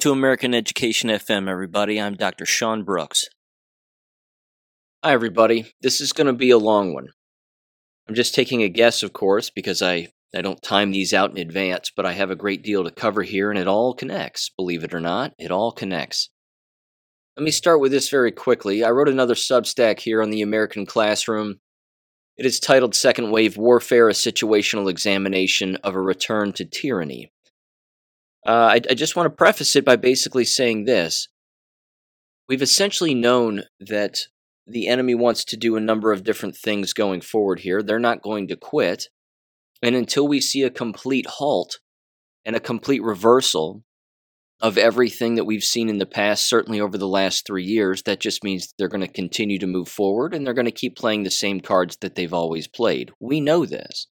To American Education FM, everybody. I'm Dr. Sean Brooks. Hi, everybody. This is going to be a long one. I'm just taking a guess, of course, because I, I don't time these out in advance, but I have a great deal to cover here, and it all connects. Believe it or not, it all connects. Let me start with this very quickly. I wrote another Substack here on the American Classroom. It is titled Second Wave Warfare A Situational Examination of a Return to Tyranny. Uh, I, I just want to preface it by basically saying this. We've essentially known that the enemy wants to do a number of different things going forward here. They're not going to quit. And until we see a complete halt and a complete reversal of everything that we've seen in the past, certainly over the last three years, that just means they're going to continue to move forward and they're going to keep playing the same cards that they've always played. We know this.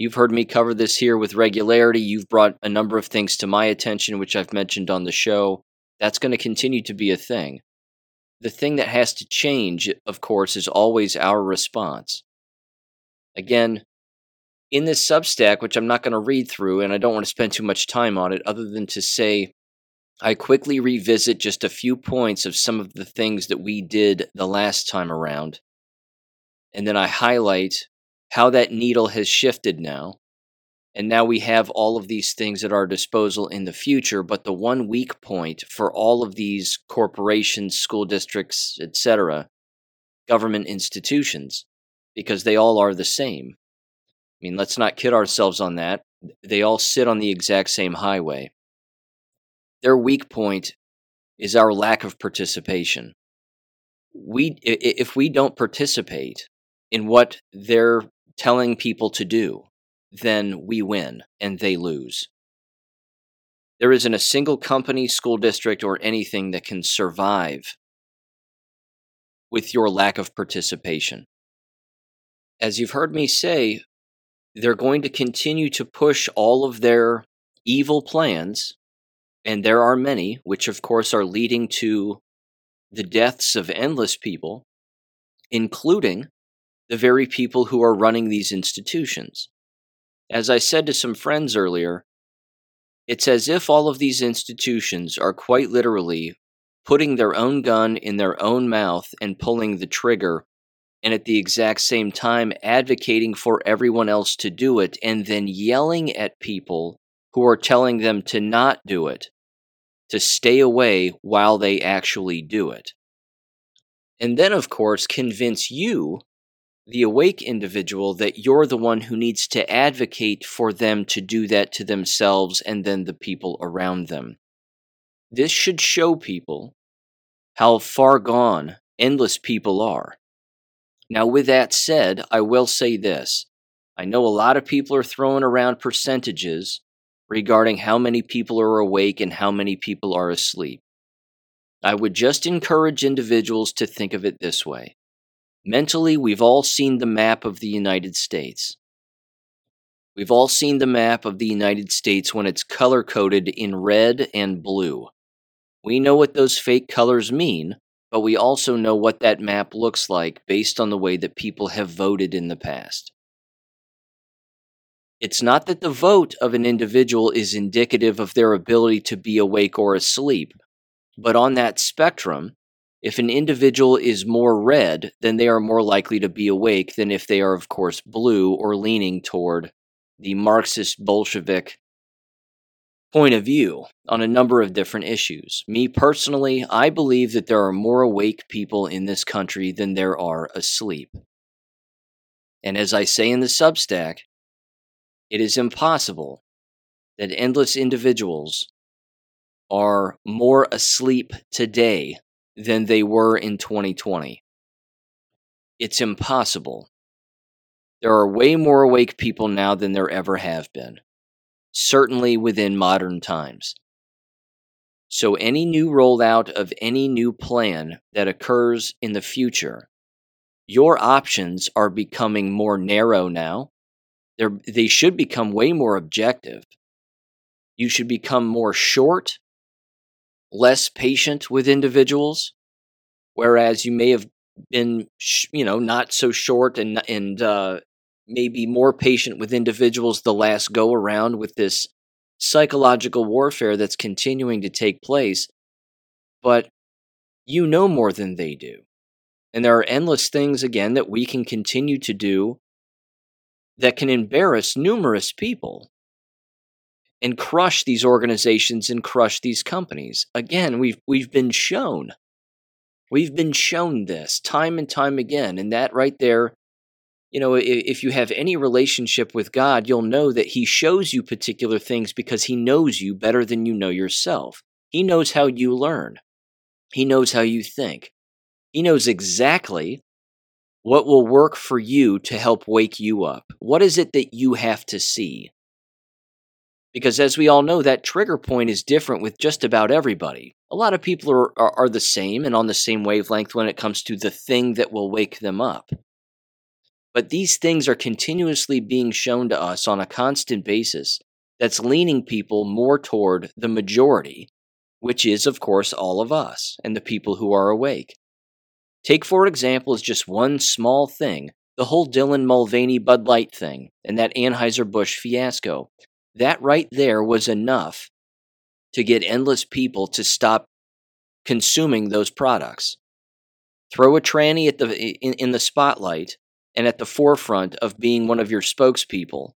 You've heard me cover this here with regularity. You've brought a number of things to my attention, which I've mentioned on the show. That's going to continue to be a thing. The thing that has to change, of course, is always our response. Again, in this Substack, which I'm not going to read through, and I don't want to spend too much time on it, other than to say I quickly revisit just a few points of some of the things that we did the last time around. And then I highlight how that needle has shifted now. And now we have all of these things at our disposal in the future, but the one weak point for all of these corporations, school districts, etc., government institutions, because they all are the same. I mean, let's not kid ourselves on that. They all sit on the exact same highway. Their weak point is our lack of participation. We, if we don't participate in what they're telling people to do, then we win and they lose. There isn't a single company, school district, or anything that can survive with your lack of participation. As you've heard me say, they're going to continue to push all of their evil plans, and there are many, which of course are leading to the deaths of endless people, including the very people who are running these institutions. As I said to some friends earlier, it's as if all of these institutions are quite literally putting their own gun in their own mouth and pulling the trigger, and at the exact same time advocating for everyone else to do it, and then yelling at people who are telling them to not do it, to stay away while they actually do it. And then, of course, convince you the awake individual that you're the one who needs to advocate for them to do that to themselves and then the people around them. This should show people how far gone endless people are. Now, with that said, I will say this. I know a lot of people are throwing around percentages regarding how many people are awake and how many people are asleep. I would just encourage individuals to think of it this way Mentally, we've all seen the map of the United States. We've all seen the map of the United States when it's color coded in red and blue. We know what those fake colors mean, but we also know what that map looks like based on the way that people have voted in the past. It's not that the vote of an individual is indicative of their ability to be awake or asleep, but on that spectrum, if an individual is more red, then they are more likely to be awake than if they are, of course, blue or leaning toward the Marxist Bolshevik point of view on a number of different issues. Me personally, I believe that there are more awake people in this country than there are asleep. And as I say in the Substack, it is impossible that endless individuals are more asleep today than they were in 2020. It's impossible. There are way more awake people now than there ever have been, certainly within modern times. So, any new rollout of any new plan that occurs in the future, your options are becoming more narrow now. They're, they should become way more objective. You should become more short less patient with individuals, whereas you may have been, you know, not so short and and uh, maybe more patient with individuals the last go around with this psychological warfare that's continuing to take place, but you know more than they do. And there are endless things, again, that we can continue to do that can embarrass numerous people and crush these organizations and crush these companies. Again, we've, we've been shown. We've been shown this time and time again. And that right there, you know, if you have any relationship with God, you'll know that He shows you particular things because He knows you better than you know yourself. He knows how you learn, He knows how you think. He knows exactly what will work for you to help wake you up. What is it that you have to see? Because as we all know, that trigger point is different with just about everybody. A lot of people are, are, are, the same and on the same wavelength when it comes to the thing that will wake them up. But these things are continuously being shown to us on a constant basis that's leaning people more toward the majority, which is, of course, all of us and the people who are awake. Take, for example, as just one small thing the whole Dylan Mulvaney Bud Light thing and that Anheuser-Busch fiasco. That right there was enough to get endless people to stop consuming those products. Throw a tranny at the in, in the spotlight and at the forefront of being one of your spokespeople.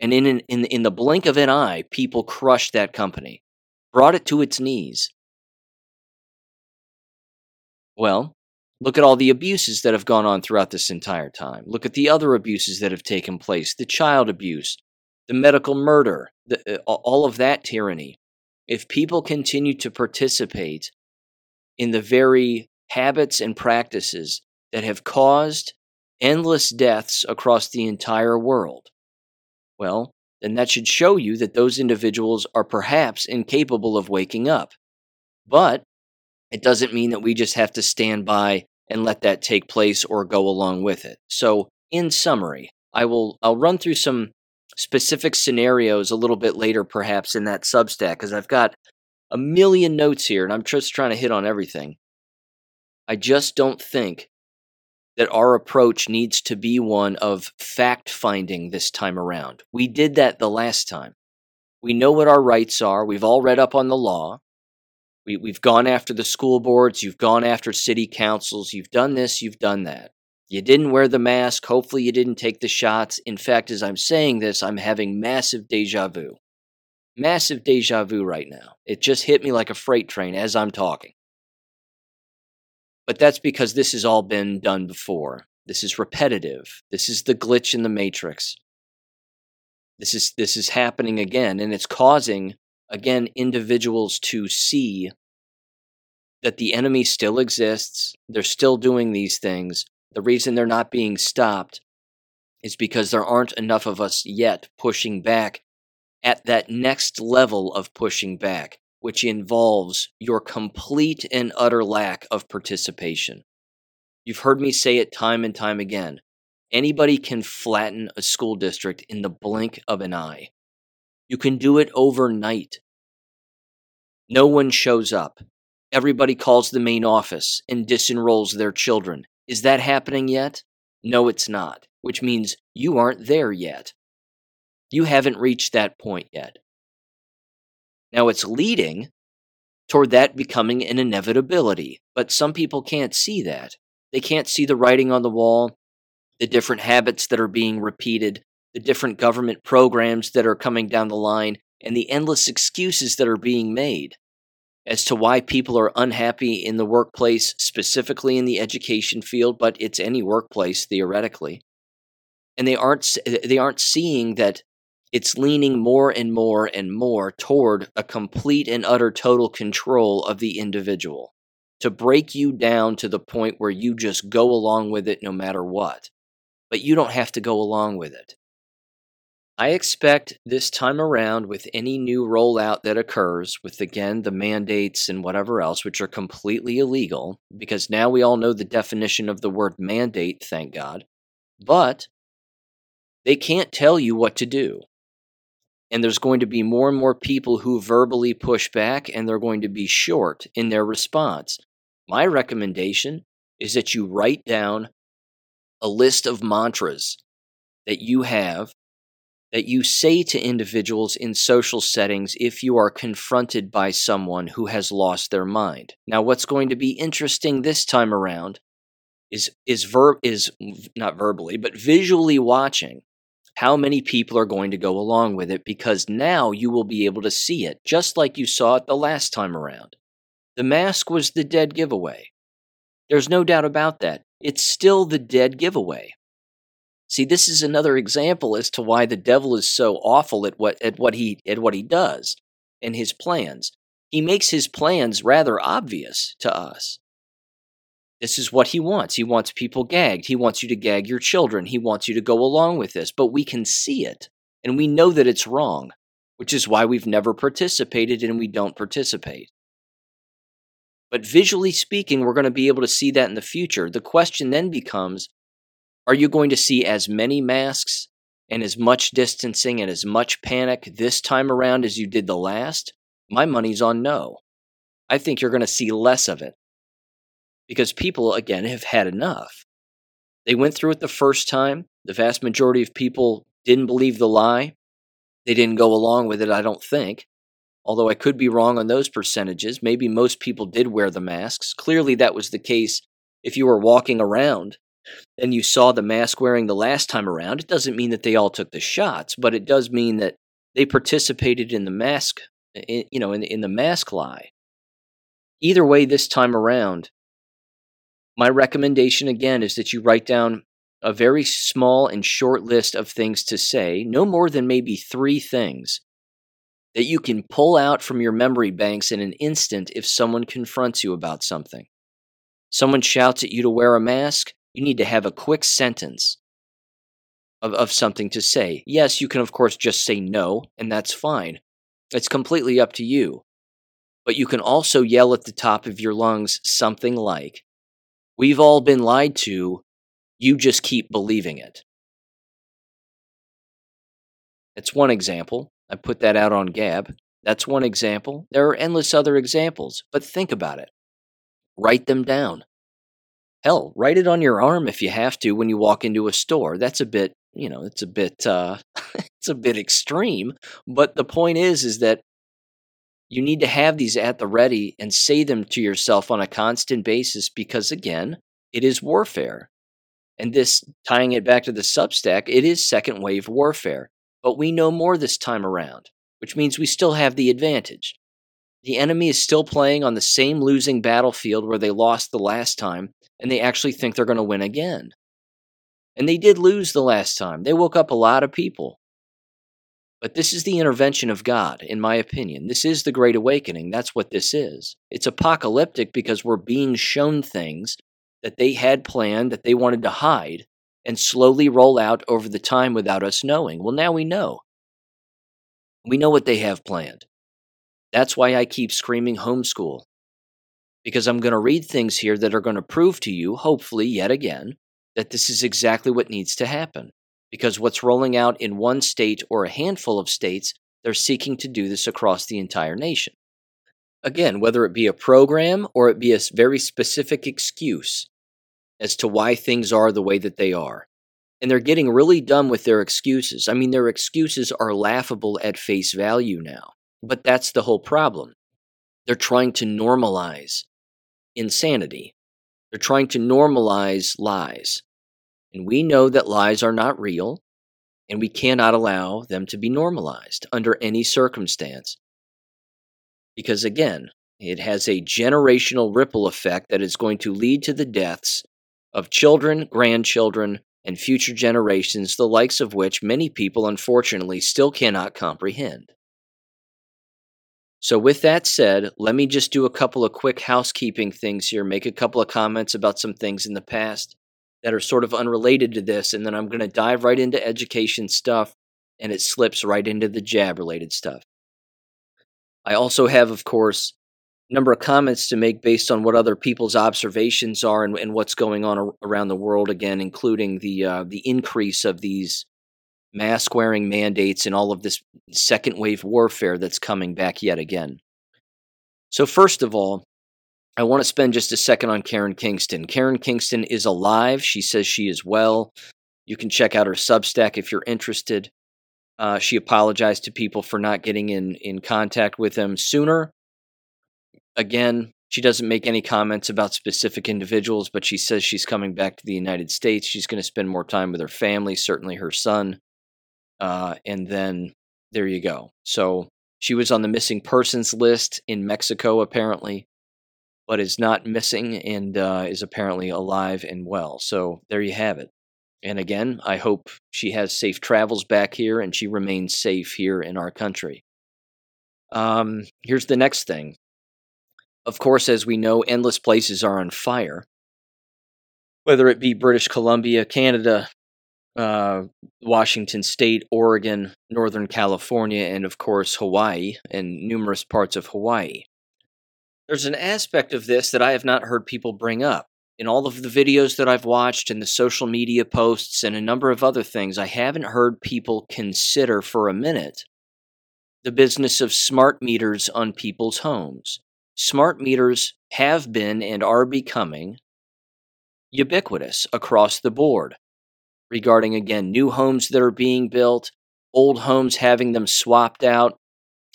And in, an, in, in the blink of an eye, people crushed that company, brought it to its knees. Well, Look at all the abuses that have gone on throughout this entire time. Look at the other abuses that have taken place the child abuse, the medical murder, the, uh, all of that tyranny. If people continue to participate in the very habits and practices that have caused endless deaths across the entire world, well, then that should show you that those individuals are perhaps incapable of waking up. But it doesn't mean that we just have to stand by and let that take place or go along with it. So, in summary, I will I'll run through some specific scenarios a little bit later perhaps in that Substack because I've got a million notes here and I'm just trying to hit on everything. I just don't think that our approach needs to be one of fact finding this time around. We did that the last time. We know what our rights are. We've all read up on the law. We, we've gone after the school boards, you've gone after city councils, you've done this, you've done that. You didn't wear the mask. Hopefully, you didn't take the shots. In fact, as I'm saying this, I'm having massive deja vu. Massive deja vu right now. It just hit me like a freight train as I'm talking. But that's because this has all been done before. This is repetitive. This is the glitch in the matrix. This is this is happening again and it's causing again, individuals to see that the enemy still exists, they're still doing these things. The reason they're not being stopped is because there aren't enough of us yet pushing back at that next level of pushing back, which involves your complete and utter lack of participation. You've heard me say it time and time again. Anybody can flatten a school district in the blink of an eye. You can do it overnight. No one shows up. Everybody calls the main office and disenrolls their children. Is that happening yet? No, it's not, which means you aren't there yet. You haven't reached that point yet. Now it's leading toward that becoming an inevitability, but some people can't see that. They can't see the writing on the wall, the different habits that are being repeated, the different government programs that are coming down the line, and the endless excuses that are being made as to why people are unhappy in the workplace, specifically in the education field, but it's any workplace theoretically. And they aren't eh, they aren't seeing that it's leaning more and more and more toward a complete and utter total control of the individual to break you down to the point where you just go along with it no matter what. But you don't have to go along with it. I expect this time around, with any new rollout that occurs, with again the mandates and whatever else, which are completely illegal, because now we all know the definition of the word mandate, thank God, but they can't tell you what to do. And there's going to be more and more people who verbally push back, and they're going to be short in their response. My recommendation is that you write down a list of mantras that you have that you say to individuals in social settings if you are confronted by someone who has lost their mind. Now, what's going to be interesting this time around is is verb is not verbally, but visually watching how many people are going to go along with it because now you will be able to see it just like you saw it the last time around. The mask was the dead giveaway. There's no doubt about that. It's still the dead giveaway. See, this is another example as to why the devil is so awful at what at what he at what he does and his plans. He makes his plans rather obvious to us. This is what he wants. He wants people gagged. He wants you to gag your children. He wants you to go along with this, but we can see it and we know that it's wrong, which is why we've never participated and we don't participate. But visually speaking, we're going to be able to see that in the future. The question then becomes are you going to see as many masks and as much distancing and as much panic this time around as you did the last? My money's on no. I think you're going to see less of it because people, again, have had enough. They went through it the first time. The vast majority of people didn't believe the lie. They didn't go along with it, I don't think. Although I could be wrong on those percentages. Maybe most people did wear the masks. Clearly, that was the case if you were walking around and you saw the mask wearing the last time around. It doesn't mean that they all took the shots, but it does mean that they participated in the mask, you know, in, in the mask lie. Either way, this time around, my recommendation again is that you write down a very small and short list of things to say, no more than maybe three things that you can pull out from your memory banks in an instant if someone confronts you about something. Someone shouts at you to wear a mask, you need to have a quick sentence of, of something to say. Yes, you can, of course, just say no, and that's fine. It's completely up to you. But you can also yell at the top of your lungs something like, We've all been lied to. You just keep believing it. That's one example. I put that out on Gab. That's one example. There are endless other examples, but think about it. Write them down. Hell, write it on your arm if you have to when you walk into a store. That's a bit, you know, it's a bit uh it's a bit extreme, but the point is is that you need to have these at the ready and say them to yourself on a constant basis because, again, it is warfare. And this, tying it back to the Substack, it is second wave warfare. But we know more this time around, which means we still have the advantage. The enemy is still playing on the same losing battlefield where they lost the last time, and they actually think they're going to win again. And they did lose the last time. They woke up a lot of people. But this is the intervention of God, in my opinion. This is the Great Awakening. That's what this is. It's apocalyptic because we're being shown things that they had planned, that they wanted to hide, and slowly roll out over the time without us knowing. Well, now we know. We know what they have planned. That's why I keep screaming homeschool. Because I'm going to read things here that are going to prove to you, hopefully, yet again, that this is exactly what needs to happen because what's rolling out in one state or a handful of states, they're seeking to do this across the entire nation. Again, whether it be a program or it be a very specific excuse as to why things are the way that they are. And they're getting really dumb with their excuses. I mean, their excuses are laughable at face value now. But that's the whole problem. They're trying to normalize insanity. They're trying to normalize lies. And we know that lies are not real, and we cannot allow them to be normalized under any circumstance. Because again, it has a generational ripple effect that is going to lead to the deaths of children, grandchildren, and future generations, the likes of which many people unfortunately still cannot comprehend. So, with that said, let me just do a couple of quick housekeeping things here, make a couple of comments about some things in the past, that are sort of unrelated to this, and then I'm going to dive right into education stuff, and it slips right into the jab related stuff. I also have, of course, a number of comments to make based on what other people's observations are and, and what's going on around the world. Again, including the uh, the increase of these mask wearing mandates and all of this second wave warfare that's coming back yet again. So, first of all, I want to spend just a second on Karen Kingston. Karen Kingston is alive. She says she is well. You can check out her Substack if you're interested. Uh, she apologized to people for not getting in, in contact with them sooner. Again, she doesn't make any comments about specific individuals, but she says she's coming back to the United States. She's going to spend more time with her family, certainly her son. Uh, and then there you go. So she was on the missing persons list in Mexico, apparently, but is not missing and uh, is apparently alive and well. So there you have it. And again, I hope she has safe travels back here and she remains safe here in our country. Um, here's the next thing. Of course, as we know, endless places are on fire. Whether it be British Columbia, Canada, uh, Washington State, Oregon, Northern California, and of course Hawaii, and numerous parts of Hawaii. There's an aspect of this that I have not heard people bring up in all of the videos that I've watched and the social media posts and a number of other things, I haven't heard people consider for a minute the business of smart meters on people's homes. Smart meters have been and are becoming ubiquitous across the board regarding, again, new homes that are being built, old homes having them swapped out.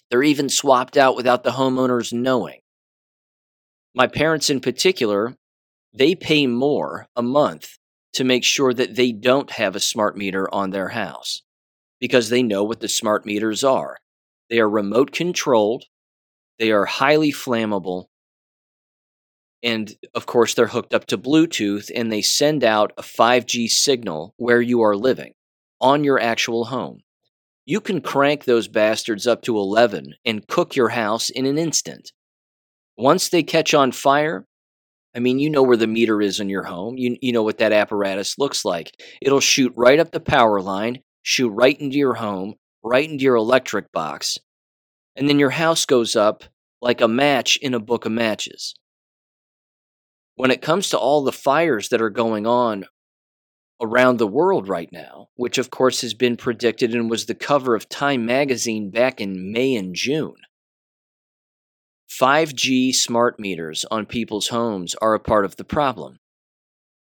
They're even swapped out without the homeowners knowing. My parents, in particular, they pay more a month to make sure that they don't have a smart meter on their house because they know what the smart meters are. They are remote controlled, they are highly flammable, and of course, they're hooked up to Bluetooth and they send out a 5G signal where you are living on your actual home. You can crank those bastards up to 11 and cook your house in an instant. Once they catch on fire, I mean, you know where the meter is in your home. You, you know what that apparatus looks like. It'll shoot right up the power line, shoot right into your home, right into your electric box, and then your house goes up like a match in a book of matches. When it comes to all the fires that are going on around the world right now, which of course has been predicted and was the cover of Time magazine back in May and June, 5G smart meters on people's homes are a part of the problem.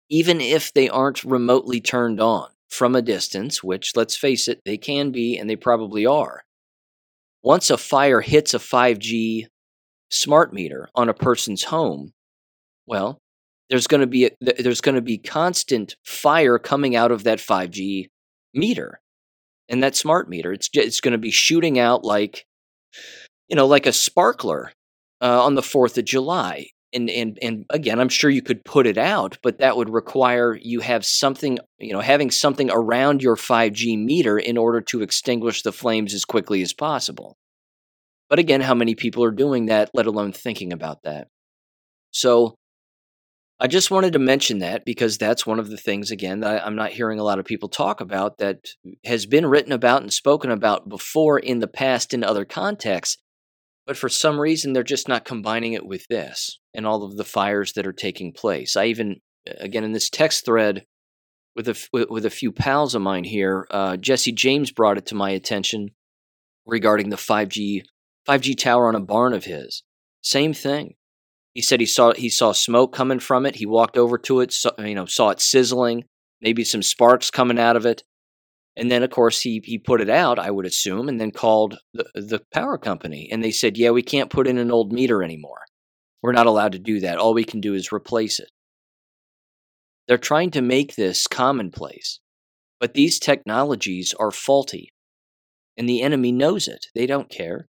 Even if they aren't remotely turned on from a distance, which let's face it, they can be and they probably are. Once a fire hits a 5G smart meter on a person's home, well, there's going to be a, there's going to be constant fire coming out of that 5G meter and that smart meter. It's it's going to be shooting out like you know like a sparkler uh, on the 4th of July. And, and and again, I'm sure you could put it out, but that would require you have something, you know, having something around your 5G meter in order to extinguish the flames as quickly as possible. But again, how many people are doing that, let alone thinking about that? So I just wanted to mention that because that's one of the things, again, that I'm not hearing a lot of people talk about that has been written about and spoken about before in the past in other contexts, but for some reason, they're just not combining it with this and all of the fires that are taking place. I even, again, in this text thread with a, with a few pals of mine here, uh, Jesse James brought it to my attention regarding the 5G 5G tower on a barn of his. Same thing. He said he saw he saw smoke coming from it. He walked over to it, saw, you know, saw it sizzling, maybe some sparks coming out of it. And then, of course, he he put it out, I would assume, and then called the, the power company. And they said, yeah, we can't put in an old meter anymore. We're not allowed to do that. All we can do is replace it. They're trying to make this commonplace, but these technologies are faulty. And the enemy knows it. They don't care.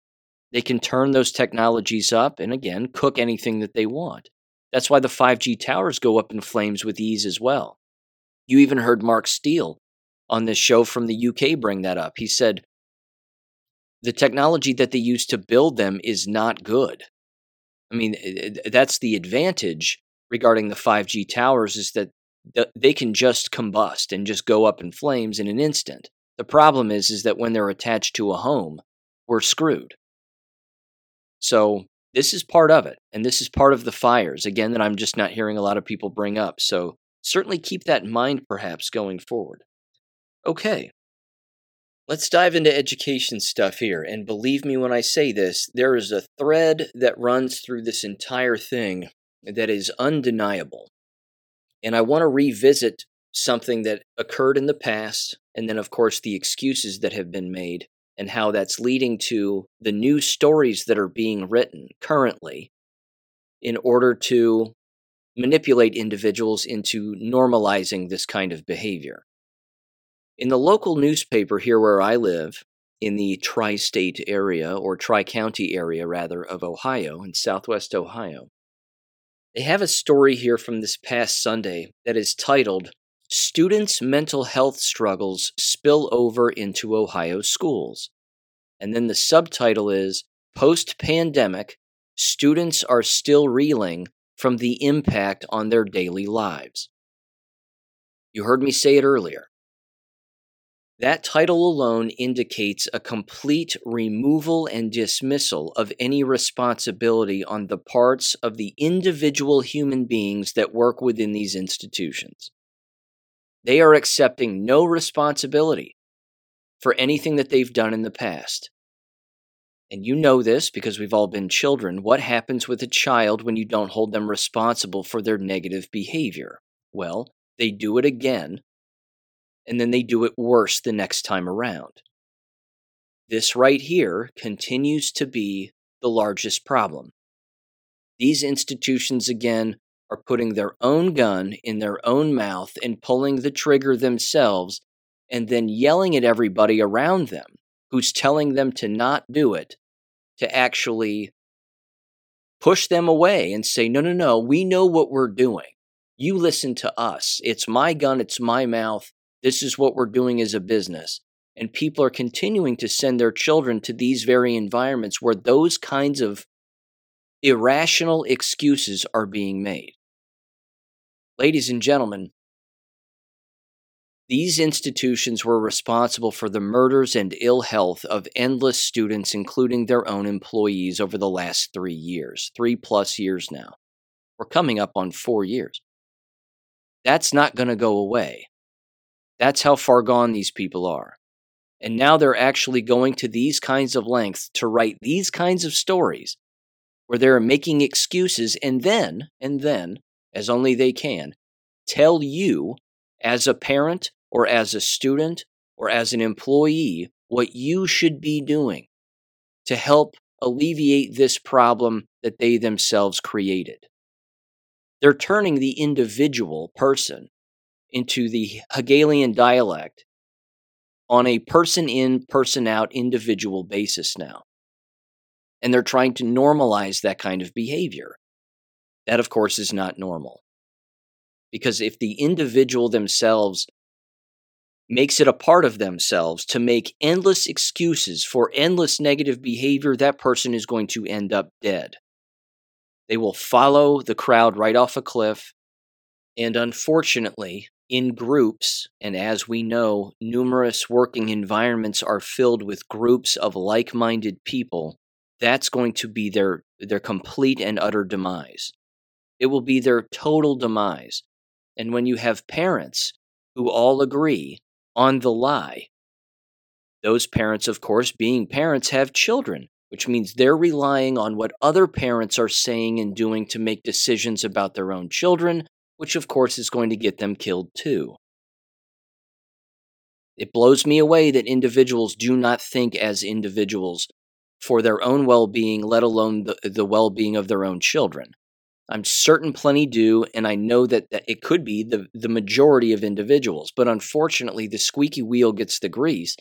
They can turn those technologies up and, again, cook anything that they want. That's why the 5G towers go up in flames with ease as well. You even heard Mark Steele on this show from the UK bring that up. He said, the technology that they use to build them is not good. I mean, eh, eh, that's the advantage regarding the 5G towers is that they can just combust and just go up in flames in an instant. The problem is is that when they're attached to a home, we're screwed. So this is part of it, and this is part of the fires again that I'm just not hearing a lot of people bring up. So certainly keep that in mind perhaps going forward. Okay, let's dive into education stuff here. And believe me when I say this, there is a thread that runs through this entire thing that is undeniable. And I want to revisit something that occurred in the past, and then, of course, the excuses that have been made, and how that's leading to the new stories that are being written currently in order to manipulate individuals into normalizing this kind of behavior. In the local newspaper here where I live, in the tri state area, or tri county area rather, of Ohio, in southwest Ohio, they have a story here from this past Sunday that is titled Students' Mental Health Struggles Spill Over into Ohio Schools. And then the subtitle is Post Pandemic Students Are Still Reeling from the Impact on Their Daily Lives. You heard me say it earlier. That title alone indicates a complete removal and dismissal of any responsibility on the parts of the individual human beings that work within these institutions. They are accepting no responsibility for anything that they've done in the past. And you know this because we've all been children. What happens with a child when you don't hold them responsible for their negative behavior? Well, they do it again and then they do it worse the next time around. This right here continues to be the largest problem. These institutions, again, are putting their own gun in their own mouth and pulling the trigger themselves and then yelling at everybody around them who's telling them to not do it, to actually push them away and say, no, no, no, we know what we're doing. You listen to us. It's my gun, it's my mouth. This is what we're doing as a business. And people are continuing to send their children to these very environments where those kinds of irrational excuses are being made. Ladies and gentlemen, these institutions were responsible for the murders and ill health of endless students, including their own employees, over the last three years, three plus years now. We're coming up on four years. That's not going to go away. That's how far gone these people are. And now they're actually going to these kinds of lengths to write these kinds of stories where they're making excuses and then, and then, as only they can, tell you as a parent or as a student or as an employee what you should be doing to help alleviate this problem that they themselves created. They're turning the individual person into the Hegelian dialect on a person in, person out individual basis now. And they're trying to normalize that kind of behavior. That, of course, is not normal. Because if the individual themselves makes it a part of themselves to make endless excuses for endless negative behavior, that person is going to end up dead. They will follow the crowd right off a cliff. And unfortunately, in groups, and as we know, numerous working environments are filled with groups of like minded people, that's going to be their, their complete and utter demise. It will be their total demise. And when you have parents who all agree on the lie, those parents, of course, being parents, have children, which means they're relying on what other parents are saying and doing to make decisions about their own children, which of course is going to get them killed too. It blows me away that individuals do not think as individuals for their own well being, let alone the, the well being of their own children. I'm certain plenty do, and I know that, it could be the, the majority of individuals, but unfortunately, the squeaky wheel gets the grease,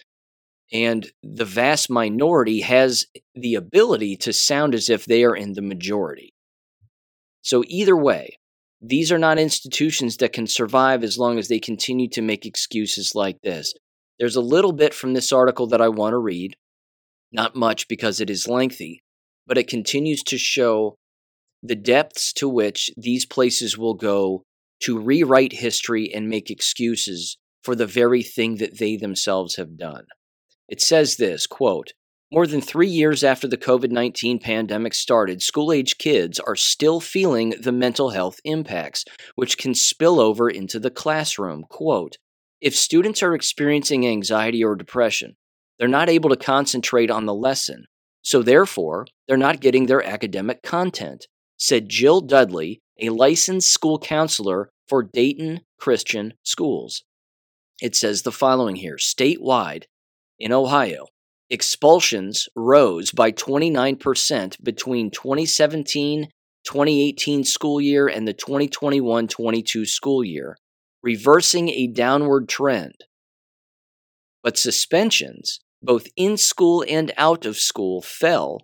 and the vast minority has the ability to sound as if they are in the majority. So, either way, these are not institutions that can survive as long as they continue to make excuses like this. There's a little bit from this article that I want to read, not much because it is lengthy, but it continues to show the depths to which these places will go to rewrite history and make excuses for the very thing that they themselves have done. It says this quote, more than three years after the COVID 19 pandemic started, school age kids are still feeling the mental health impacts, which can spill over into the classroom. Quote If students are experiencing anxiety or depression, they're not able to concentrate on the lesson, so therefore, they're not getting their academic content, said Jill Dudley, a licensed school counselor for Dayton Christian schools. It says the following here statewide in Ohio, expulsions rose by 29% between 2017 2018 school year and the 2021 22 school year, reversing a downward trend. But suspensions, both in school and out of school, fell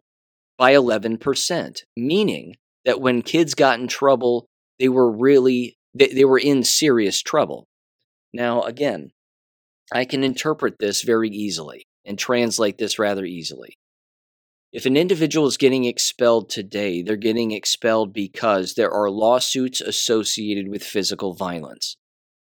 by 11%, meaning that when kids got in trouble, they were really they, they were in serious trouble. Now, again, I can interpret this very easily and translate this rather easily. If an individual is getting expelled today, they're getting expelled because there are lawsuits associated with physical violence.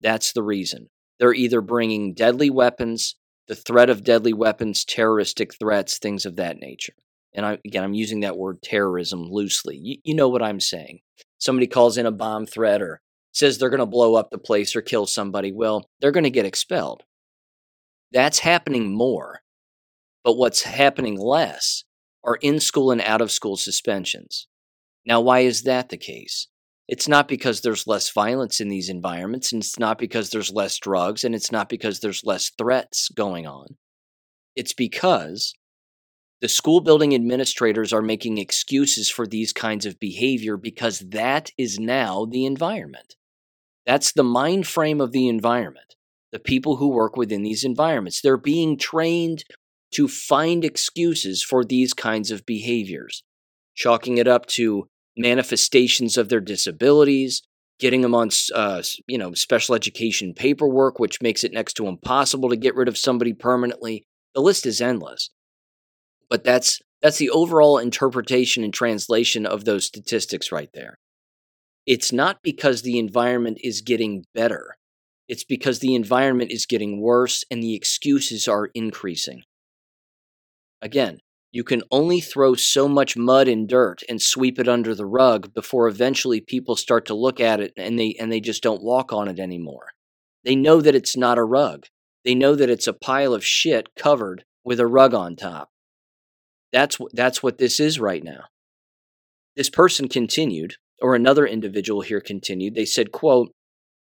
That's the reason. They're either bringing deadly weapons, the threat of deadly weapons, terroristic threats, things of that nature. And I, again, I'm using that word terrorism loosely. You, you know what I'm saying. Somebody calls in a bomb threat or says they're going to blow up the place or kill somebody. Well, they're going to get expelled. That's happening more. But what's happening less are in school and out of school suspensions. Now, why is that the case? It's not because there's less violence in these environments, and it's not because there's less drugs, and it's not because there's less threats going on. It's because the school building administrators are making excuses for these kinds of behavior because that is now the environment. That's the mind frame of the environment. The people who work within these environments, they're being trained to find excuses for these kinds of behaviors, chalking it up to manifestations of their disabilities, getting them on uh, you know special education paperwork, which makes it next to impossible to get rid of somebody permanently. The list is endless. But that's that's the overall interpretation and translation of those statistics right there. It's not because the environment is getting better. It's because the environment is getting worse and the excuses are increasing. Again, you can only throw so much mud and dirt and sweep it under the rug before eventually people start to look at it and they and they just don't walk on it anymore. They know that it's not a rug. They know that it's a pile of shit covered with a rug on top. That's what that's what this is right now. This person continued, or another individual here continued. They said, quote,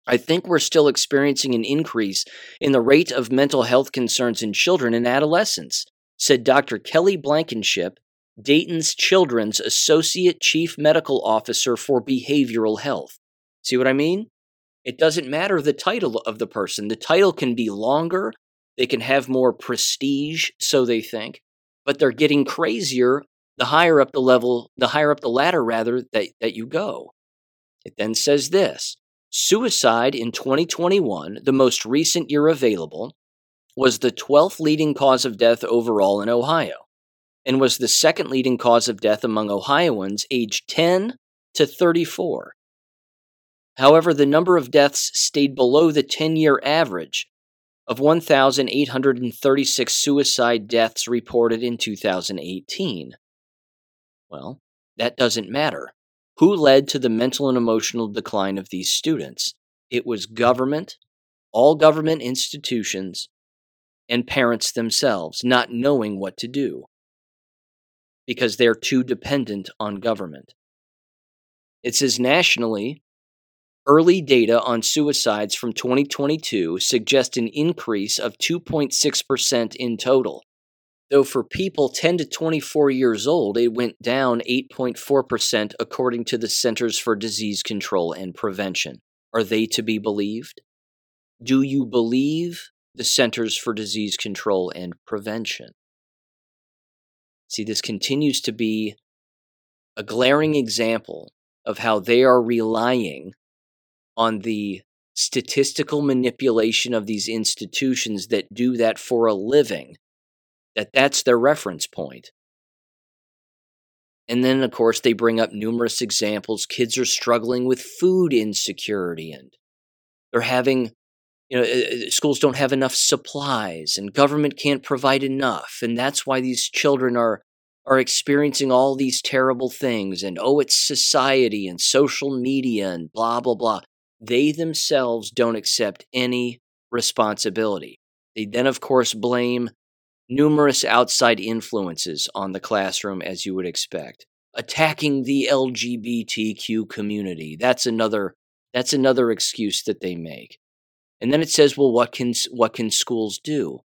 I think we're still experiencing an increase in the rate of mental health concerns in children and adolescents said Dr. Kelly Blankenship, Dayton's Children's Associate Chief Medical Officer for Behavioral Health. See what I mean? It doesn't matter the title of the person. The title can be longer, they can have more prestige, so they think, but they're getting crazier the higher up the level, the higher up the ladder, rather, that, that you go. It then says this Suicide in 2021, the most recent year available, was the 12th leading cause of death overall in Ohio and was the second leading cause of death among Ohioans aged 10 to 34. However, the number of deaths stayed below the 10 year average of 1,836 suicide deaths reported in 2018. Well, that doesn't matter. Who led to the mental and emotional decline of these students? It was government, all government institutions, and parents themselves not knowing what to do because they're too dependent on government. It says nationally, early data on suicides from 2022 suggest an increase of 2.6% in total. Though for people 10 to 24 years old, it went down 8.4% according to the Centers for Disease Control and Prevention. Are they to be believed? Do you believe the Centers for Disease Control and Prevention. See, this continues to be a glaring example of how they are relying on the statistical manipulation of these institutions that do that for a living that that's their reference point. and then of course they bring up numerous examples. Kids are struggling with food insecurity and they're having you know uh, uh, schools don't have enough supplies and government can't provide enough. And that's why these children are are experiencing all these terrible things and oh it's society and social media and blah blah blah they themselves don't accept any responsibility they then of course blame numerous outside influences on the classroom as you would expect attacking the lgbtq community that's another That's another excuse that they make. And then it says, well, what can, what can schools do?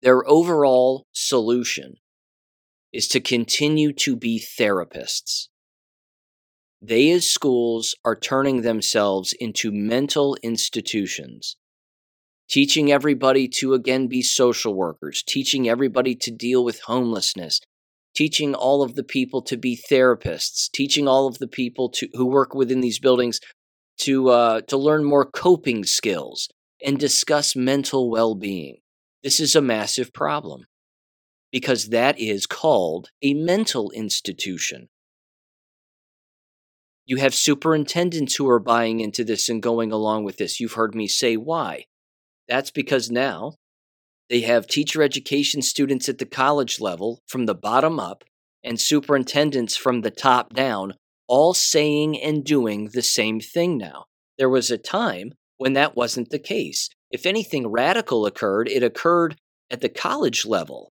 Their overall solution is to continue to be therapists. They, as schools, are turning themselves into mental institutions, teaching everybody to again be social workers, teaching everybody to deal with homelessness, teaching all of the people to be therapists, teaching all of the people to, who work within these buildings to, uh, to learn more coping skills and discuss mental well being. This is a massive problem because that is called a mental institution. You have superintendents who are buying into this and going along with this. You've heard me say why. That's because now they have teacher education students at the college level from the bottom up and superintendents from the top down, all saying and doing the same thing now. There was a time when that wasn't the case. If anything radical occurred, it occurred at the college level.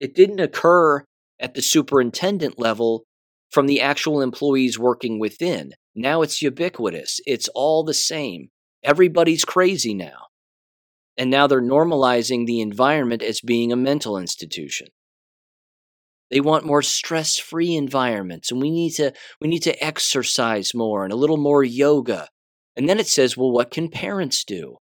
It didn't occur at the superintendent level from the actual employees working within. Now it's ubiquitous. It's all the same. Everybody's crazy now. And now they're normalizing the environment as being a mental institution. They want more stress-free environments and we need to we need to exercise more and a little more yoga. And then it says, well, what can parents do?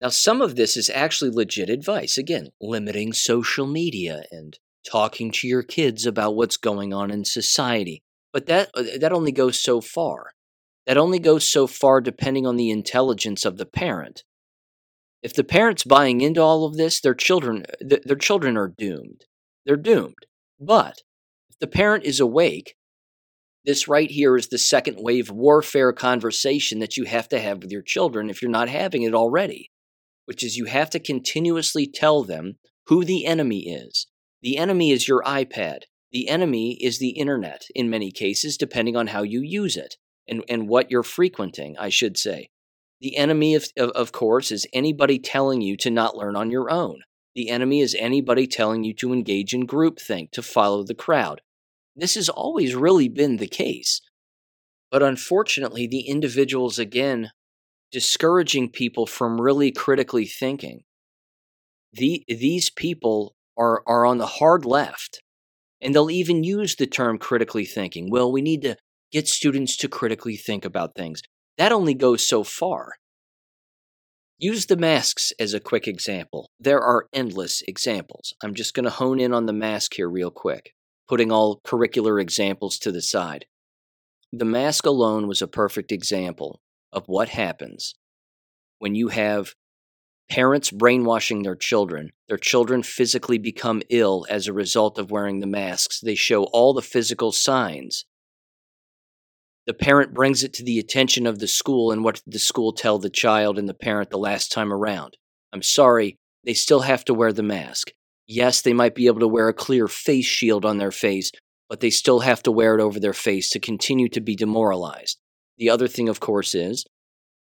Now, some of this is actually legit advice. Again, limiting social media and talking to your kids about what's going on in society. But that, uh, that only goes so far. That only goes so far depending on the intelligence of the parent. If the parent's buying into all of this, their children, uh, their children are doomed. They're doomed. But if the parent is awake, this right here is the second wave warfare conversation that you have to have with your children if you're not having it already which is you have to continuously tell them who the enemy is. The enemy is your iPad. The enemy is the internet in many cases, depending on how you use it and, and what you're frequenting, I should say. The enemy, of, of, of course, is anybody telling you to not learn on your own. The enemy is anybody telling you to engage in groupthink, to follow the crowd. This has always really been the case. But unfortunately, the individuals, again, discouraging people from really critically thinking. The, these people are, are on the hard left, and they'll even use the term critically thinking. Well, we need to get students to critically think about things. That only goes so far. Use the masks as a quick example. There are endless examples. I'm just going to hone in on the mask here, real quick, putting all curricular examples to the side. The mask alone was a perfect example of what happens when you have parents brainwashing their children. Their children physically become ill as a result of wearing the masks. They show all the physical signs. The parent brings it to the attention of the school, and what did the school tell the child and the parent the last time around? I'm sorry, they still have to wear the mask. Yes, they might be able to wear a clear face shield on their face, but they still have to wear it over their face to continue to be demoralized. The other thing, of course, is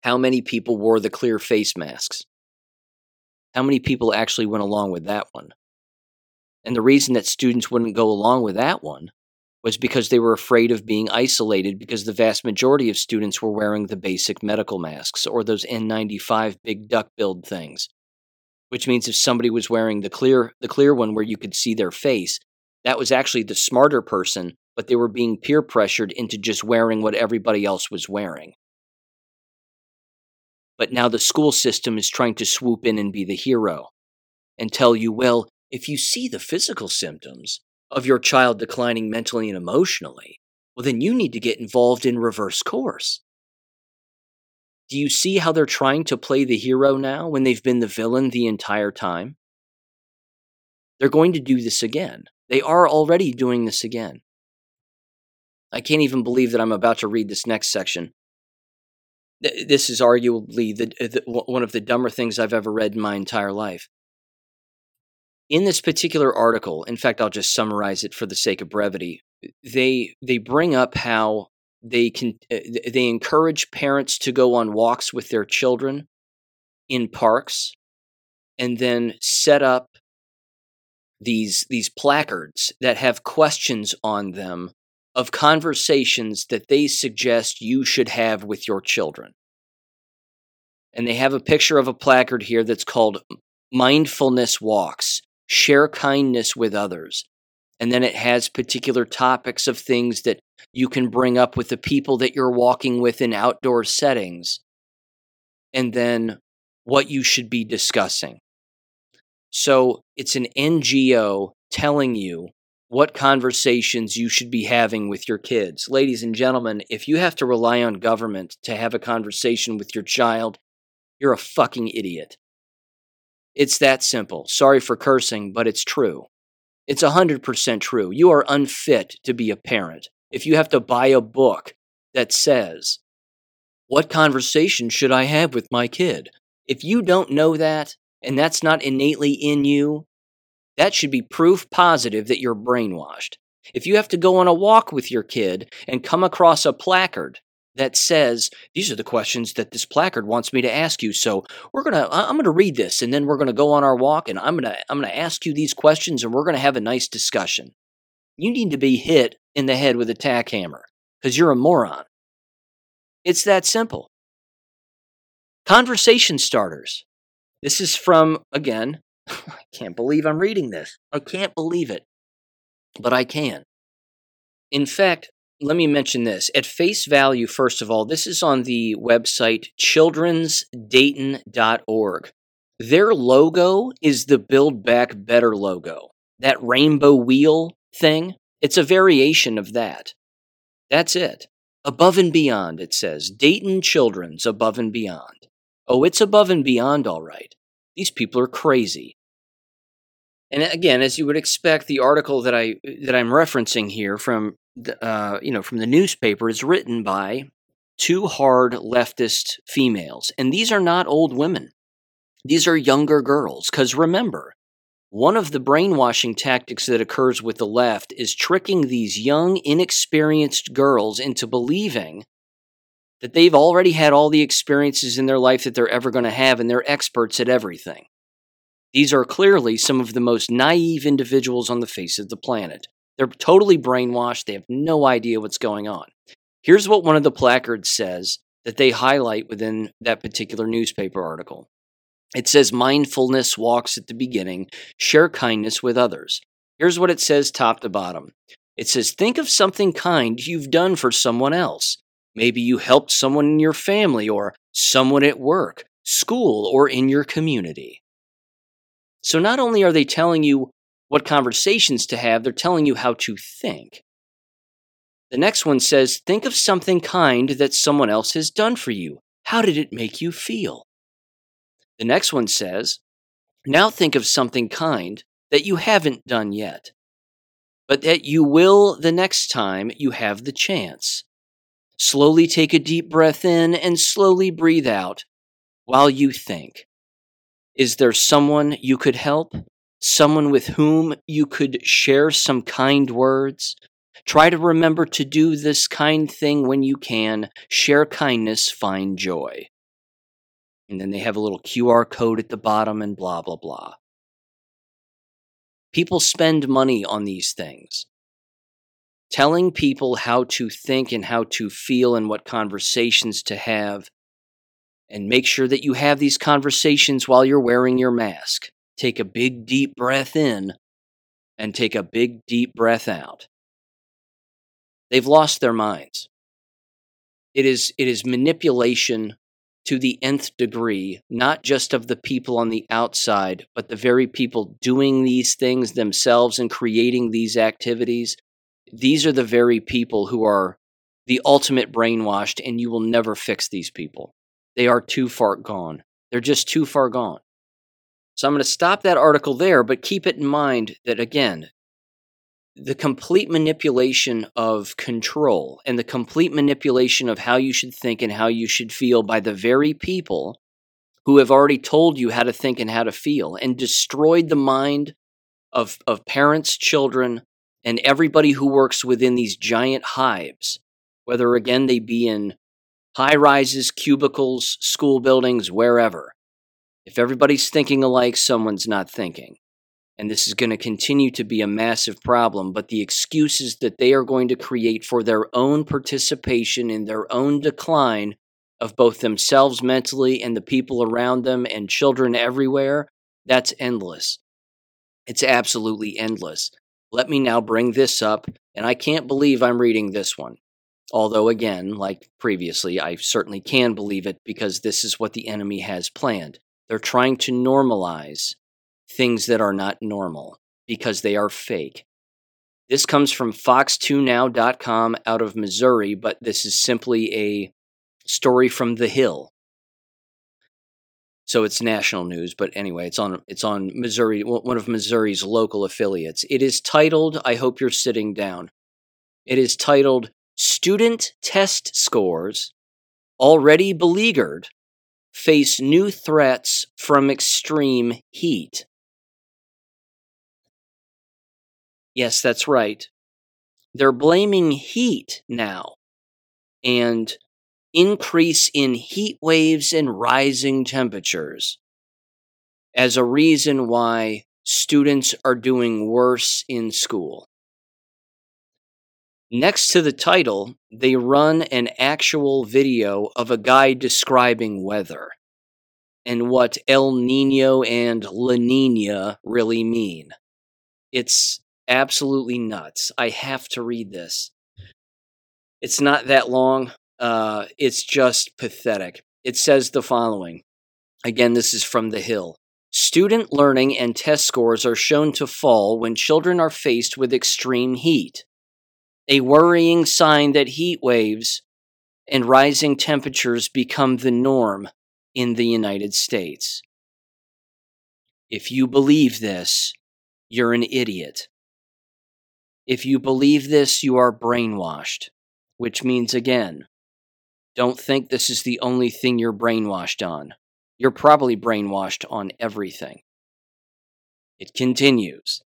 how many people wore the clear face masks? How many people actually went along with that one? And the reason that students wouldn't go along with that one was because they were afraid of being isolated because the vast majority of students were wearing the basic medical masks or those N95 big duck build things. Which means if somebody was wearing the clear the clear one where you could see their face, that was actually the smarter person but they were being peer pressured into just wearing what everybody else was wearing. But now the school system is trying to swoop in and be the hero and tell you, well, if you see the physical symptoms of your child declining mentally and emotionally, well, then you need to get involved in reverse course. Do you see how they're trying to play the hero now when they've been the villain the entire time? They're going to do this again. They are already doing this again. I can't even believe that I'm about to read this next section. This is arguably the, the, one of the dumber things I've ever read in my entire life. In this particular article, in fact, I'll just summarize it for the sake of brevity. They they bring up how they can uh, they encourage parents to go on walks with their children in parks, and then set up these these placards that have questions on them of conversations that they suggest you should have with your children. And they have a picture of a placard here that's called Mindfulness Walks Share Kindness with Others. And then it has particular topics of things that you can bring up with the people that you're walking with in outdoor settings. And then what you should be discussing. So it's an NGO telling you what conversations you should be having with your kids. Ladies and gentlemen, if you have to rely on government to have a conversation with your child, you're a fucking idiot. It's that simple. Sorry for cursing, but it's true. It's 100% true. You are unfit to be a parent. If you have to buy a book that says, What conversation should I have with my kid? If you don't know that, and that's not innately in you, that should be proof positive that you're brainwashed. If you have to go on a walk with your kid and come across a placard that says, These are the questions that this placard wants me to ask you. So we're gonna I'm gonna read this and then we're gonna go on our walk and I'm gonna I'm gonna ask you these questions and we're gonna have a nice discussion. You need to be hit in the head with a tack hammer, because you're a moron. It's that simple. Conversation starters. This is from, again, I can't believe I'm reading this. I can't believe it. But I can. In fact, let me mention this. At face value, first of all, this is on the website childrensdayton.org. Their logo is the Build Back Better logo. That rainbow wheel thing, it's a variation of that. That's it. Above and beyond, it says. Dayton Children's Above and Beyond. Oh, it's above and beyond, all right. These people are crazy. And again, as you would expect, the article that I that I'm referencing here from the, uh, you know from the newspaper is written by two hard leftist females, and these are not old women. These are younger girls. Because remember, one of the brainwashing tactics that occurs with the left is tricking these young, inexperienced girls into believing that they've already had all the experiences in their life that they're ever going to have, and they're experts at everything. These are clearly some of the most naive individuals on the face of the planet. They're totally brainwashed, they have no idea what's going on. Here's what one of the placards says that they highlight within that particular newspaper article. It says mindfulness walks at the beginning, share kindness with others. Here's what it says top to bottom. It says, Think of something kind you've done for someone else. Maybe you helped someone in your family or someone at work, school, or in your community. So not only are they telling you what conversations to have, they're telling you how to think. The next one says, Think of something kind that someone else has done for you. How did it make you feel? The next one says, Now think of something kind that you haven't done yet, but that you will the next time you have the chance. Slowly take a deep breath in and slowly breathe out while you think. Is there someone you could help? Someone with whom you could share some kind words? Try to remember to do this kind thing when you can. Share kindness, find joy. And then they have a little QR code at the bottom and blah, blah, blah. People spend money on these things telling people how to think and how to feel and what conversations to have. And make sure that you have these conversations while you're wearing your mask. Take a big, deep breath in and take a big, deep breath out. They've lost their minds. It is, it is manipulation to the nth degree, not just of the people on the outside, but the very people doing these things themselves and creating these activities these are the very people who are the ultimate brainwashed, and you will never fix these people. They are too far gone. They're just too far gone. So I'm going to stop that article there, but keep it in mind that, again, the complete manipulation of control and the complete manipulation of how you should think and how you should feel by the very people who have already told you how to think and how to feel and destroyed the mind of, of parents, children, and everybody who works within these giant hives, whether again they be in high rises, cubicles, school buildings, wherever. If everybody's thinking alike, someone's not thinking. and this is going to continue to be a massive problem. But the excuses that they are going to create for their own participation in their own decline of both themselves mentally and the people around them and children everywhere, that's endless. It's absolutely endless. Let me now bring this up, and I can't believe I'm reading this one. Although, again, like previously, I certainly can believe it because this is what the enemy has planned. They're trying to normalize things that are not normal because they are fake. This comes from fox2now.com out of Missouri, but this is simply a story from The Hill. So it's national news, but anyway, it's on it's on Missouri, one of Missouri's local affiliates. It is titled, I hope you're sitting down. It is titled Student Test Scores Already Beleaguered Face New Threats from Extreme Heat. Yes, that's right. They're blaming heat now and increase in heat waves and rising temperatures as a reason why students are doing worse in school. Next to the title, they run an actual video of a guy describing weather and what El Nino and La Nina really mean. It's absolutely nuts. I have to read this. It's not that long. Uh, it's just pathetic. It says the following. Again, this is from The Hill. Student learning and test scores are shown to fall when children are faced with extreme heat. A worrying sign that heat waves and rising temperatures become the norm in the United States. If you believe this, you're an idiot. If you believe this, you are brainwashed, which means again, don't think this is the only thing you're brainwashed on. You're probably brainwashed on everything. It continues.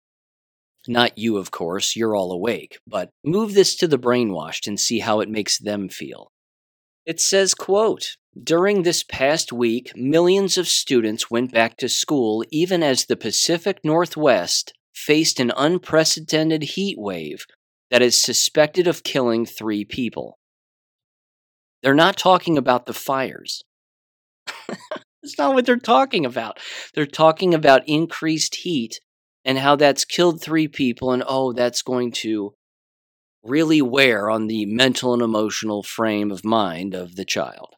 Not you, of course, you're all awake, but move this to the brainwashed and see how it makes them feel. It says, quote, during this past week, millions of students went back to school even as the Pacific Northwest faced an unprecedented heat wave that is suspected of killing three people. They're not talking about the fires. That's not what they're talking about. They're talking about increased heat and how that's killed three people, and oh, that's going to really wear on the mental and emotional frame of mind of the child.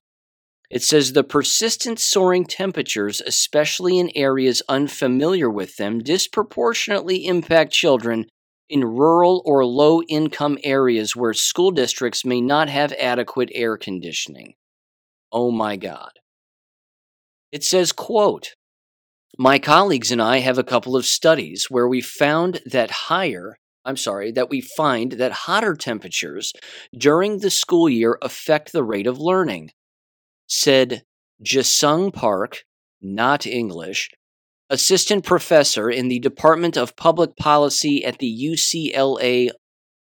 It says the persistent soaring temperatures, especially in areas unfamiliar with them, disproportionately impact children in rural or low income areas where school districts may not have adequate air conditioning. Oh my God. It says, quote, my colleagues and I have a couple of studies where we found that higher, I'm sorry, that we find that hotter temperatures during the school year affect the rate of learning, said Jasung Park, not English, assistant professor in the Department of Public Policy at the UCLA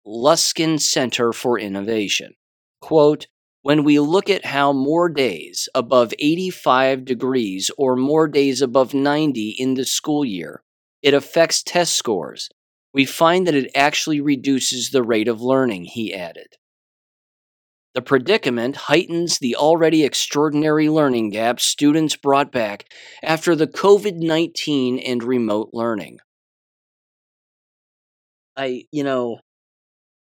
Luskin Center for Innovation. Quote, when we look at how more days above 85 degrees or more days above 90 in the school year, it affects test scores, we find that it actually reduces the rate of learning, he added. The predicament heightens the already extraordinary learning gap students brought back after the COVID 19 and remote learning. I, you know,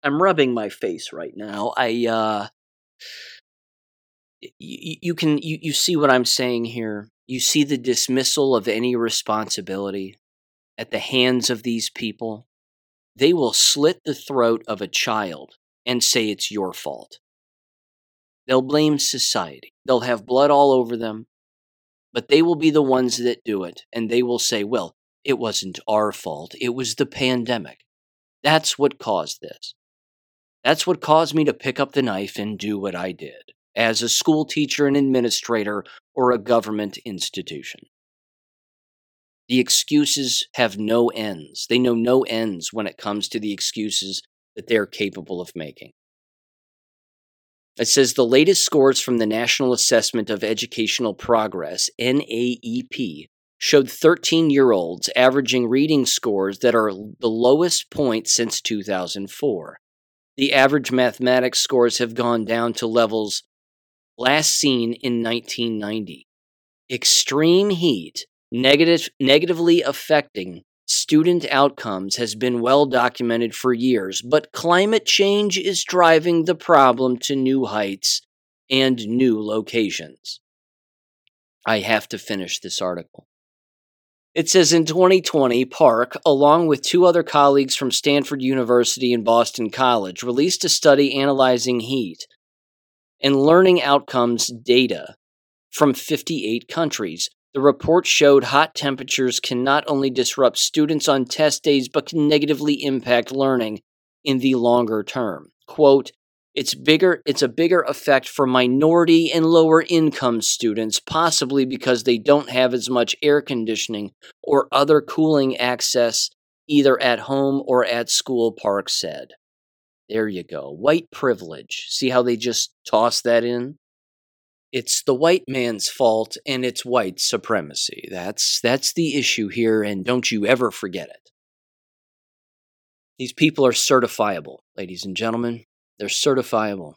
I'm rubbing my face right now. I, uh, you, you can, you, you see what I'm saying here. You see the dismissal of any responsibility at the hands of these people. They will slit the throat of a child and say it's your fault. They'll blame society. They'll have blood all over them, but they will be the ones that do it. And they will say, well, it wasn't our fault. It was the pandemic. That's what caused this. That's what caused me to pick up the knife and do what I did as a school teacher, an administrator, or a government institution. The excuses have no ends. They know no ends when it comes to the excuses that they're capable of making. It says the latest scores from the National Assessment of Educational Progress, NAEP, showed 13 year olds averaging reading scores that are the lowest point since 2004. The average mathematics scores have gone down to levels last seen in 1990. Extreme heat negative, negatively affecting student outcomes has been well documented for years, but climate change is driving the problem to new heights and new locations. I have to finish this article. It says in 2020, Park, along with two other colleagues from Stanford University and Boston College, released a study analyzing heat and learning outcomes data from 58 countries. The report showed hot temperatures can not only disrupt students on test days, but can negatively impact learning in the longer term. Quote, it's bigger it's a bigger effect for minority and lower income students possibly because they don't have as much air conditioning or other cooling access either at home or at school park said. There you go white privilege. See how they just toss that in? It's the white man's fault and it's white supremacy. That's that's the issue here and don't you ever forget it. These people are certifiable ladies and gentlemen they're certifiable.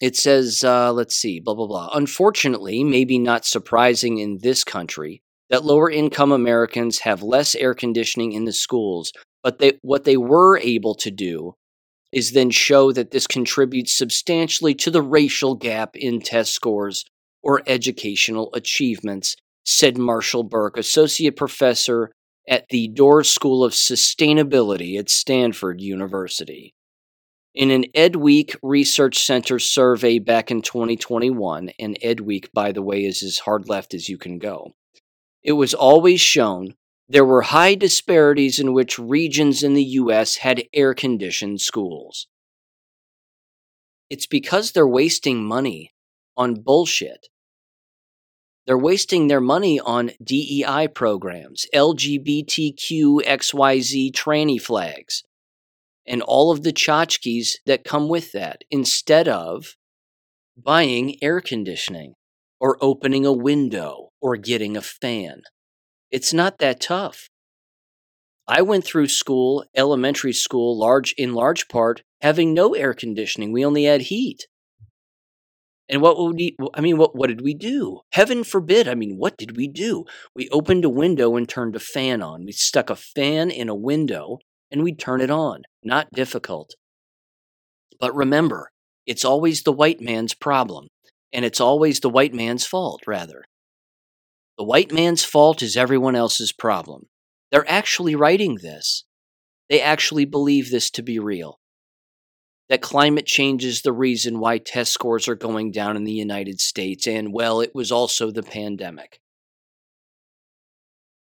It says, uh, let's see, blah, blah, blah. Unfortunately, maybe not surprising in this country, that lower income Americans have less air conditioning in the schools, but they, what they were able to do is then show that this contributes substantially to the racial gap in test scores or educational achievements, said Marshall Burke, associate professor at the Doerr School of Sustainability at Stanford University. In an EdWeek Research Center survey back in 2021, and EdWeek, by the way, is as hard left as you can go, it was always shown there were high disparities in which regions in the U.S. had air conditioned schools. It's because they're wasting money on bullshit. They're wasting their money on DEI programs, LGBTQ XYZ tranny flags and all of the tchotchkes that come with that instead of buying air conditioning or opening a window or getting a fan. It's not that tough. I went through school, elementary school, large in large part having no air conditioning. We only had heat. And what would we, I mean, what, what did we do? Heaven forbid. I mean, what did we do? We opened a window and turned a fan on. We stuck a fan in a window and we'd turn it on. Not difficult. But remember, it's always the white man's problem, and it's always the white man's fault, rather. The white man's fault is everyone else's problem. They're actually writing this. They actually believe this to be real. That climate change is the reason why test scores are going down in the United States, and well, it was also the pandemic.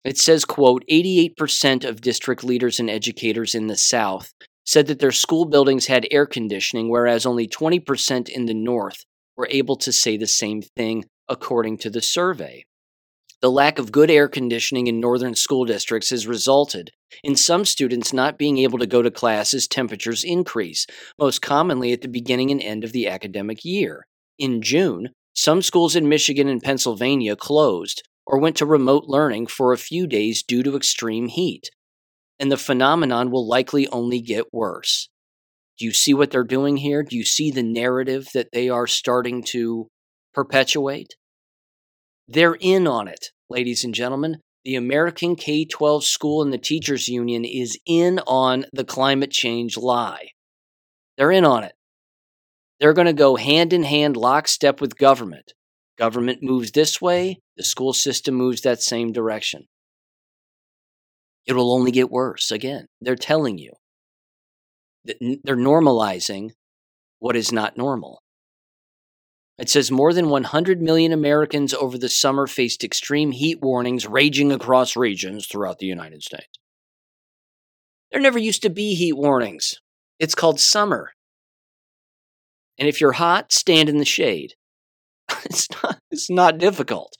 It says, quote, 88% of district leaders and educators in the South said that their school buildings had air conditioning, whereas only 20% in the North were able to say the same thing, according to the survey. The lack of good air conditioning in northern school districts has resulted in some students not being able to go to class as temperatures increase, most commonly at the beginning and end of the academic year. In June, some schools in Michigan and Pennsylvania closed, or went to remote learning for a few days due to extreme heat. And the phenomenon will likely only get worse. Do you see what they're doing here? Do you see the narrative that they are starting to perpetuate? They're in on it, ladies and gentlemen. The American K 12 school and the teachers union is in on the climate change lie. They're in on it. They're going to go hand in hand, lockstep with government. Government moves this way, the school system moves that same direction. It will only get worse. Again, they're telling you. They're normalizing what is not normal. It says more than 100 million Americans over the summer faced extreme heat warnings raging across regions throughout the United States. There never used to be heat warnings. It's called summer. And if you're hot, stand in the shade. it's not it's not difficult.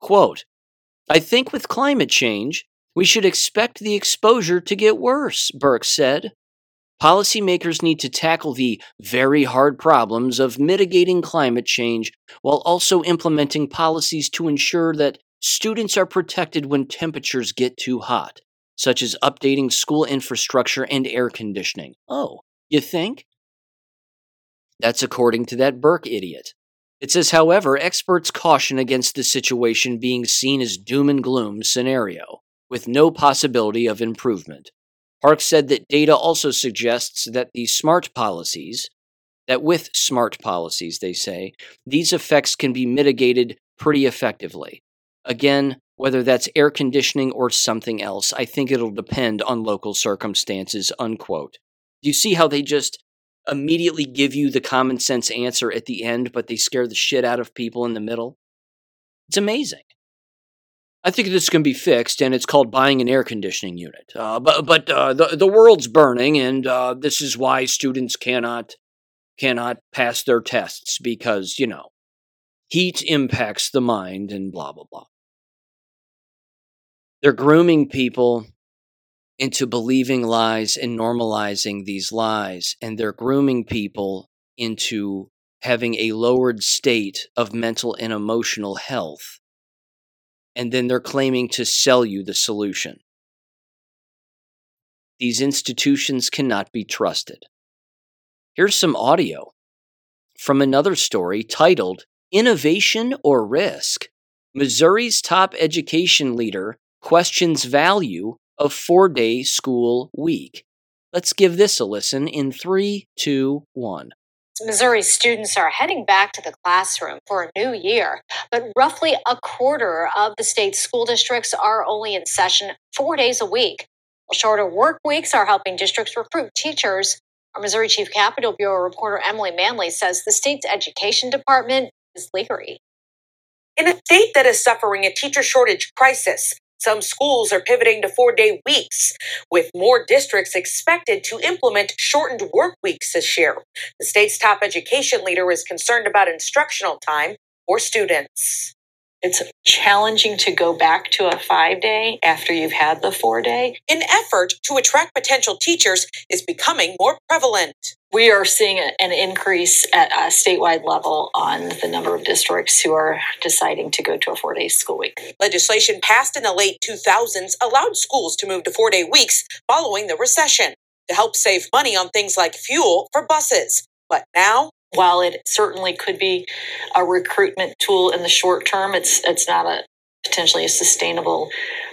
Quote, I think with climate change, we should expect the exposure to get worse, Burke said. Policymakers need to tackle the very hard problems of mitigating climate change while also implementing policies to ensure that students are protected when temperatures get too hot, such as updating school infrastructure and air conditioning. Oh, you think? That's according to that Burke idiot. It says, however, experts caution against the situation being seen as doom and gloom scenario, with no possibility of improvement. Park said that data also suggests that the smart policies, that with smart policies, they say, these effects can be mitigated pretty effectively. Again, whether that's air conditioning or something else, I think it'll depend on local circumstances, unquote. Do you see how they just immediately give you the common sense answer at the end, but they scare the shit out of people in the middle? It's amazing. I think this can be fixed, and it's called buying an air conditioning unit. Uh, but but uh, the the world's burning, and uh, this is why students cannot cannot pass their tests because you know heat impacts the mind, and blah blah blah. They're grooming people into believing lies and normalizing these lies, and they're grooming people into having a lowered state of mental and emotional health and then they're claiming to sell you the solution. These institutions cannot be trusted. Here's some audio from another story titled Innovation or Risk. Missouri's top education leader questions value of four day school week. Let's give this a listen in three, two, one. Missouri students are heading back to the classroom for a new year, but roughly a quarter of the state's school districts are only in session four days a week. Shorter work weeks are helping districts recruit teachers. Our Missouri Chief Capitol Bureau reporter Emily Manley says the state's education department is leery. In a state that is suffering a teacher shortage crisis, some schools are pivoting to four day weeks, with more districts expected to implement shortened work weeks this year. The state's top education leader is concerned about instructional time for students. It's challenging to go back to a five day after you've had the four day. An effort to attract potential teachers is becoming more prevalent. We are seeing an increase at a statewide level on the number of districts who are deciding to go to a four day school week. Legislation passed in the late 2000s allowed schools to move to four day weeks following the recession to help save money on things like fuel for buses. But now while it certainly could be a recruitment tool in the short term, it's it's not a potentially a sustainable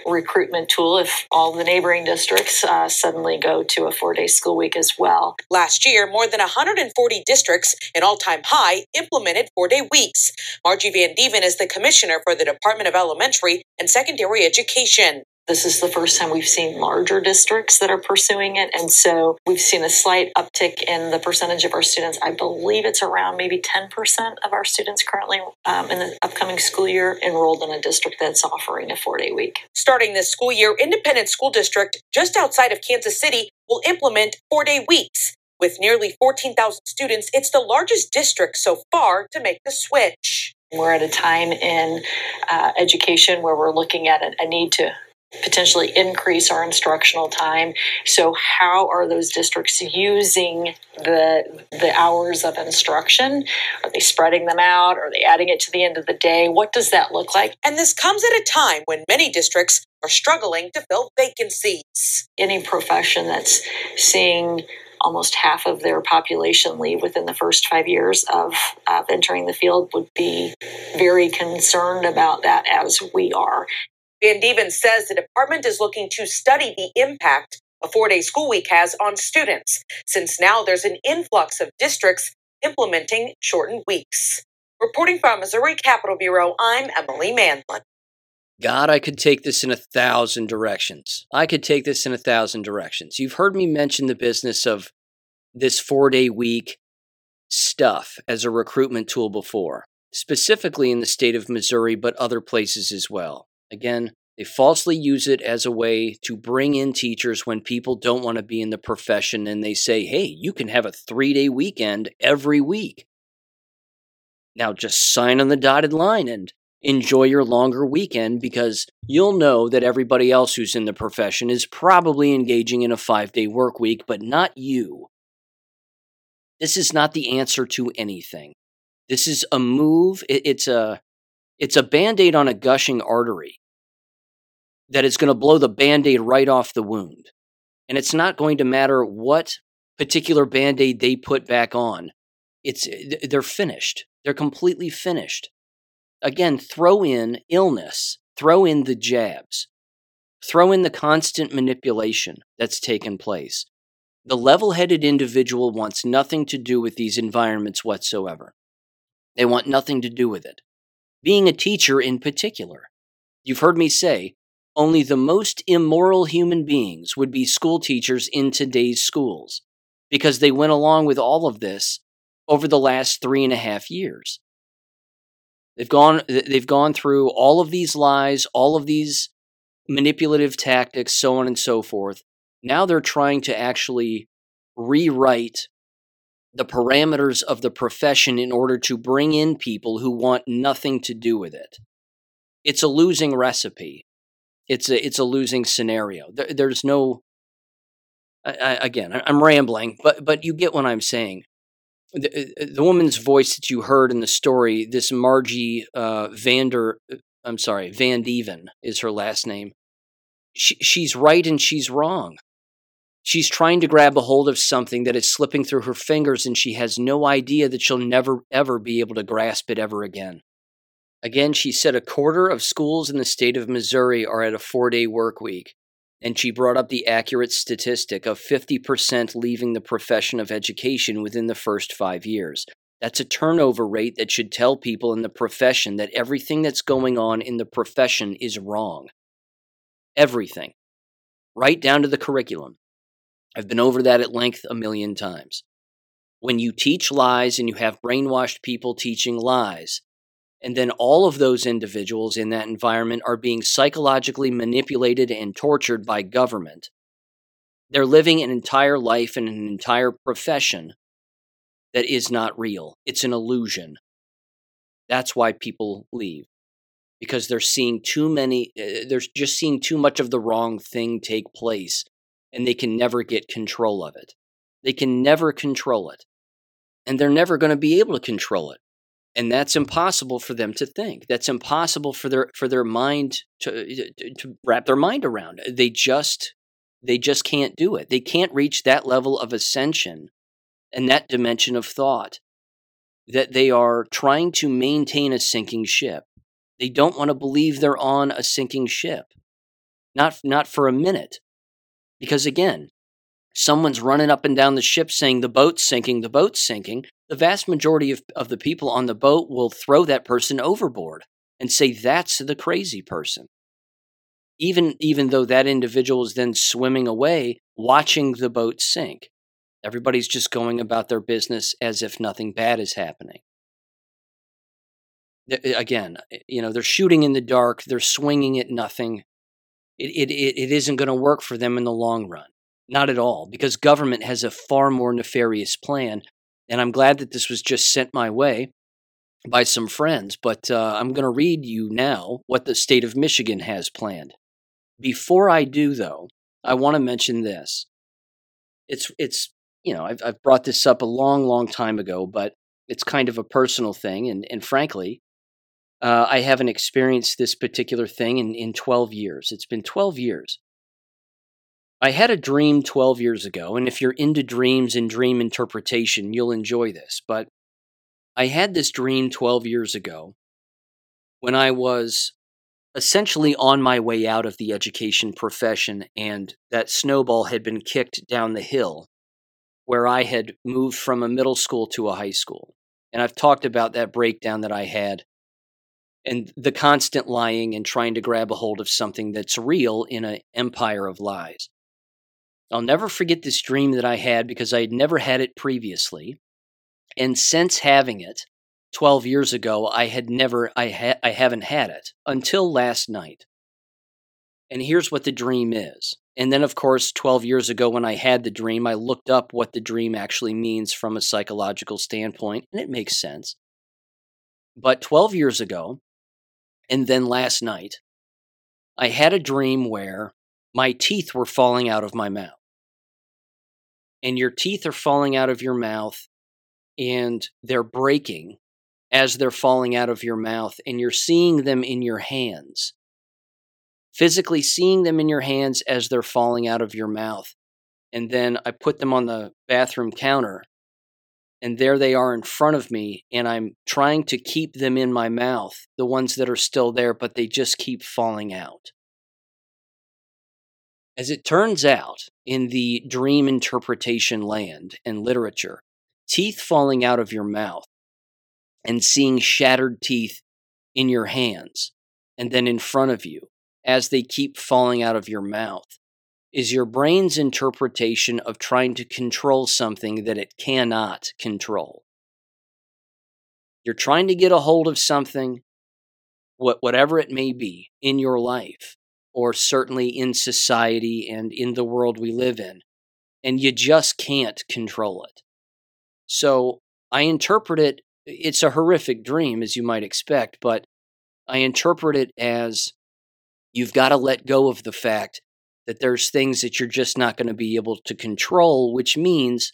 recruitment tool if all the neighboring districts uh, suddenly go to a four day school week as well. Last year, more than 140 districts, an all time high, implemented four day weeks. Margie Vandeven is the commissioner for the Department of Elementary and Secondary Education. This is the first time we've seen larger districts that are pursuing it. And so we've seen a slight uptick in the percentage of our students. I believe it's around maybe 10% of our students currently um, in the upcoming school year enrolled in a district that's offering a four day week. Starting this school year, Independence School District just outside of Kansas City will implement four day weeks. With nearly 14,000 students, it's the largest district so far to make the switch. We're at a time in uh, education where we're looking at a, a need to potentially increase our instructional time. So how are those districts using the the hours of instruction? Are they spreading them out? Are they adding it to the end of the day? What does that look like? And this comes at a time when many districts are struggling to fill vacancies. Any profession that's seeing almost half of their population leave within the first five years of, of entering the field would be very concerned about that as we are. Vandeven says the department is looking to study the impact a four day school week has on students, since now there's an influx of districts implementing shortened weeks. Reporting from Missouri Capitol Bureau, I'm Emily Manley. God, I could take this in a thousand directions. I could take this in a thousand directions. You've heard me mention the business of this four day week stuff as a recruitment tool before, specifically in the state of Missouri, but other places as well. Again, they falsely use it as a way to bring in teachers when people don't want to be in the profession and they say, hey, you can have a three day weekend every week. Now just sign on the dotted line and enjoy your longer weekend because you'll know that everybody else who's in the profession is probably engaging in a five day work week, but not you. This is not the answer to anything. This is a move. It's a It's a band aid on a gushing artery that is going to blow the band aid right off the wound. And it's not going to matter what particular band aid they put back on. It's, eh, they're finished. They're completely finished. Again, throw in illness, throw in the jabs, throw in the constant manipulation that's taken place. The level headed individual wants nothing to do with these environments whatsoever. They want nothing to do with it. Being a teacher in particular. You've heard me say, only the most immoral human beings would be school teachers in today's schools because they went along with all of this over the last three and a half years. They've gone, they've gone through all of these lies, all of these manipulative tactics, so on and so forth. Now they're trying to actually rewrite the parameters of the profession in order to bring in people who want nothing to do with it. It's a losing recipe. It's a it's a losing scenario. There, there's no. I, I, again, I'm rambling, but but you get what I'm saying. The, uh, the woman's voice that you heard in the story, this Margie uh, Vander, uh, I'm sorry, Vandeven is her last name. She, she's right and she's wrong. She's trying to grab a hold of something that is slipping through her fingers, and she has no idea that she'll never, ever be able to grasp it ever again. Again, she said a quarter of schools in the state of Missouri are at a four day work week. And she brought up the accurate statistic of 50% leaving the profession of education within the first five years. That's a turnover rate that should tell people in the profession that everything that's going on in the profession is wrong. Everything. Right down to the curriculum. I've been over that at length a million times. When you teach lies and you have brainwashed people teaching lies, and then all of those individuals in that environment are being psychologically manipulated and tortured by government, they're living an entire life and an entire profession that is not real. It's an illusion. That's why people leave because they're seeing too many, uh, they're just seeing too much of the wrong thing take place and they can never get control of it. They can never control it. And they're never going to be able to control it. And that's impossible for them to think. That's impossible for their for their mind to, uh, to, to wrap their mind around. Uh, they just they just can't do it. They can't reach that level of ascension and that dimension of thought that they are trying to maintain a sinking ship. They don't want to believe they're on a sinking ship. Not not for a minute. Because again, someone's running up and down the ship saying the boat's sinking, the boat's sinking, the vast majority of, of the people on the boat will throw that person overboard and say that's the crazy person. Even, even though that individual is then swimming away, watching the boat sink. Everybody's just going about their business as if nothing bad is happening. Again, you know, they're shooting in the dark, they're swinging at nothing, it, it, it isn't going to work for them in the long run. Not at all, because government has a far more nefarious plan. And I'm glad that this was just sent my way by some friends. But uh, I'm going to read you now what the state of Michigan has planned. Before I do, though, I want to mention this. It's, it's you know, I've, I've brought this up a long, long time ago, but it's kind of a personal thing. And, and frankly, uh, I haven't experienced this particular thing in, in 12 years. It's been 12 years. I had a dream 12 years ago, and if you're into dreams and dream interpretation, you'll enjoy this. But I had this dream 12 years ago when I was essentially on my way out of the education profession, and that snowball had been kicked down the hill where I had moved from a middle school to a high school. And I've talked about that breakdown that I had and the constant lying and trying to grab a hold of something that's real in an empire of lies. I'll never forget this dream that I had because I had never had it previously. And since having it 12 years ago, I had never, I, ha- I haven't had it until last night. And here's what the dream is. And then, of course, 12 years ago, when I had the dream, I looked up what the dream actually means from a psychological standpoint, and it makes sense. But 12 years ago, and then last night, I had a dream where my teeth were falling out of my mouth. And your teeth are falling out of your mouth and they're breaking as they're falling out of your mouth and you're seeing them in your hands. Physically seeing them in your hands as they're falling out of your mouth. And then I put them on the bathroom counter and there they are in front of me and i'm trying to keep them in my mouth the ones that are still there but they just keep falling out. As it turns out in the dream interpretation land and literature teeth falling out of your mouth and seeing shattered teeth in your hands and then in front of you as they keep falling out of your mouth is your brain's interpretation of trying to control something that it cannot control. You're trying to get a hold of something, whatever it may be, in your life, or certainly in society and in the world we live in, and you just can't control it. So I interpret it, it's a horrific dream, as you might expect, but I interpret it as you've got to let go of the fact that there's things that you're just not going to be able to control, which means,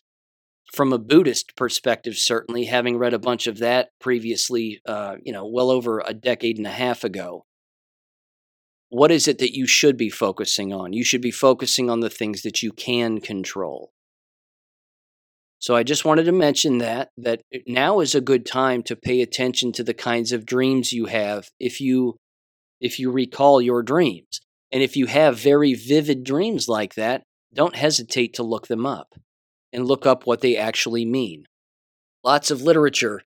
from a Buddhist perspective, certainly, having read a bunch of that previously, uh, you know, well over a decade and a half ago, what is it that you should be focusing on? You should be focusing on the things that you can control. So I just wanted to mention that that now is a good time to pay attention to the kinds of dreams you have if you if you recall your dreams. And if you have very vivid dreams like that, don't hesitate to look them up and look up what they actually mean. Lots of literature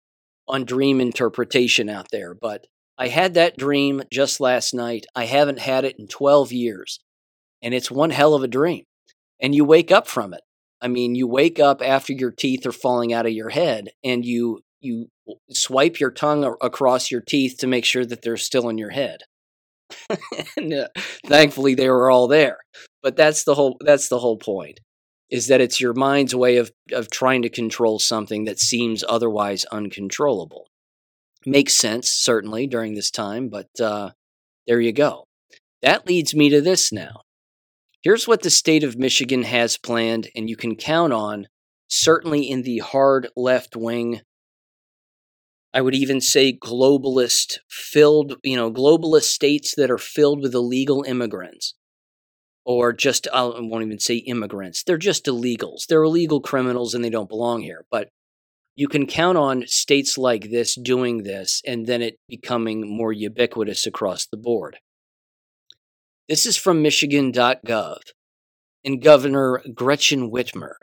on dream interpretation out there, but I had that dream just last night. I haven't had it in 12 years, and it's one hell of a dream. And you wake up from it. I mean, you wake up after your teeth are falling out of your head and you you swipe your tongue across your teeth to make sure that they're still in your head. and, uh, thankfully they were all there. But that's the whole that's the whole point is that it's your mind's way of of trying to control something that seems otherwise uncontrollable. Makes sense certainly during this time but uh, there you go. That leads me to this now. Here's what the state of michigan has planned and you can count on certainly in the hard left wing I would even say globalist filled, you know, globalist states that are filled with illegal immigrants. Or just, I won't even say immigrants. They're just illegals. They're illegal criminals and they don't belong here. But you can count on states like this doing this and then it becoming more ubiquitous across the board. This is from Michigan.gov and Governor Gretchen Whitmer.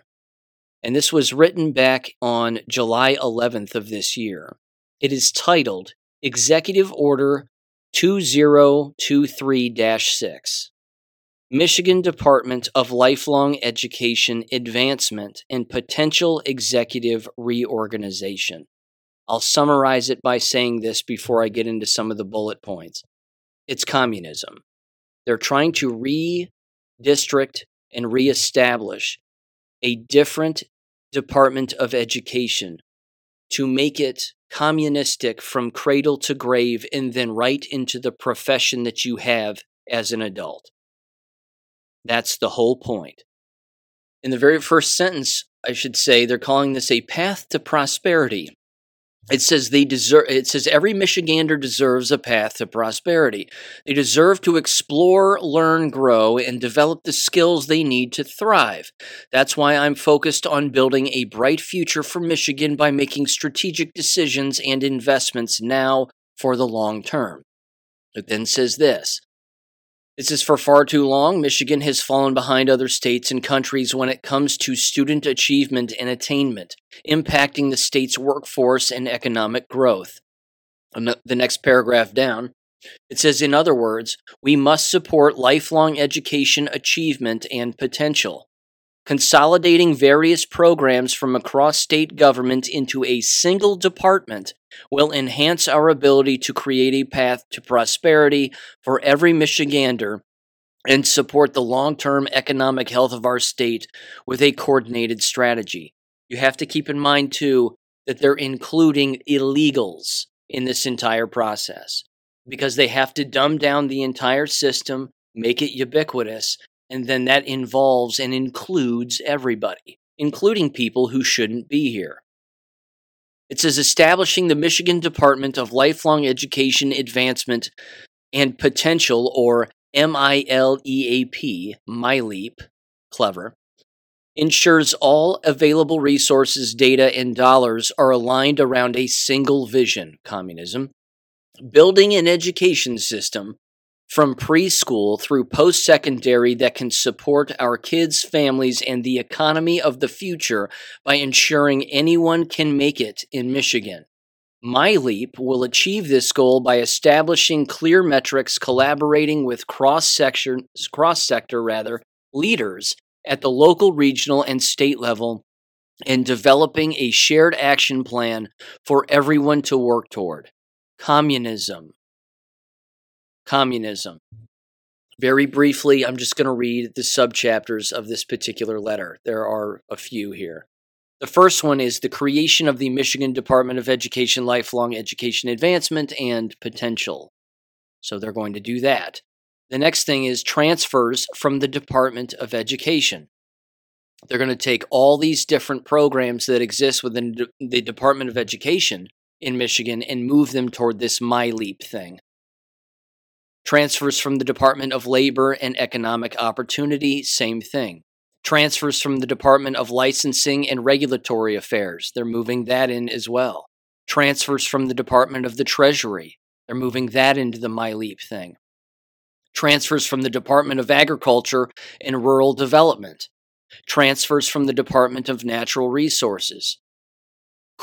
And this was written back on July 11th of this year. It is titled Executive Order 2023 6. Michigan Department of Lifelong Education Advancement and Potential Executive Reorganization. I'll summarize it by saying this before I get into some of the bullet points. It's communism. They're trying to redistrict and reestablish a different Department of Education to make it communistic from cradle to grave and then right into the profession that you have as an adult. That's the whole point. In the very first sentence, I should say, they're calling this a path to prosperity. It says they deserve it says every Michigander deserves a path to prosperity. They deserve to explore, learn, grow and develop the skills they need to thrive. That's why I'm focused on building a bright future for Michigan by making strategic decisions and investments now for the long term. It then says this this is for far too long. Michigan has fallen behind other states and countries when it comes to student achievement and attainment, impacting the state's workforce and economic growth. The next paragraph down, it says, in other words, we must support lifelong education achievement and potential. Consolidating various programs from across state government into a single department will enhance our ability to create a path to prosperity for every Michigander and support the long term economic health of our state with a coordinated strategy. You have to keep in mind, too, that they're including illegals in this entire process because they have to dumb down the entire system, make it ubiquitous, and then that involves and includes everybody, including people who shouldn't be here. It says establishing the Michigan Department of Lifelong Education Advancement and Potential, or MILEAP, MILEAP, clever, ensures all available resources, data, and dollars are aligned around a single vision communism, building an education system from preschool through post secondary that can support our kids, families, and the economy of the future by ensuring anyone can make it in Michigan. MiLEAP will achieve this goal by establishing clear metrics, collaborating with cross sector rather leaders at the local, regional, and state level, and developing a shared action plan for everyone to work toward. Communism. Communism. Very briefly, I'm just going to read the subchapters of this particular letter. There are a few here. The first one is the creation of the Michigan Department of Education Lifelong Education Advancement and Potential. So they're going to do that. The next thing is transfers from the Department of Education. They're going to take all these different programs that exist within the Department of Education in Michigan and move them toward this MiLEAP thing. Transfers from the Department of Labor and Economic Opportunity, same thing transfers from the Department of Licensing and Regulatory Affairs. They're moving that in as well. Transfers from the Department of the Treasury. They're moving that into the MiLEAP thing. Transfers from the Department of Agriculture and Rural Development. Transfers from the Department of Natural Resources.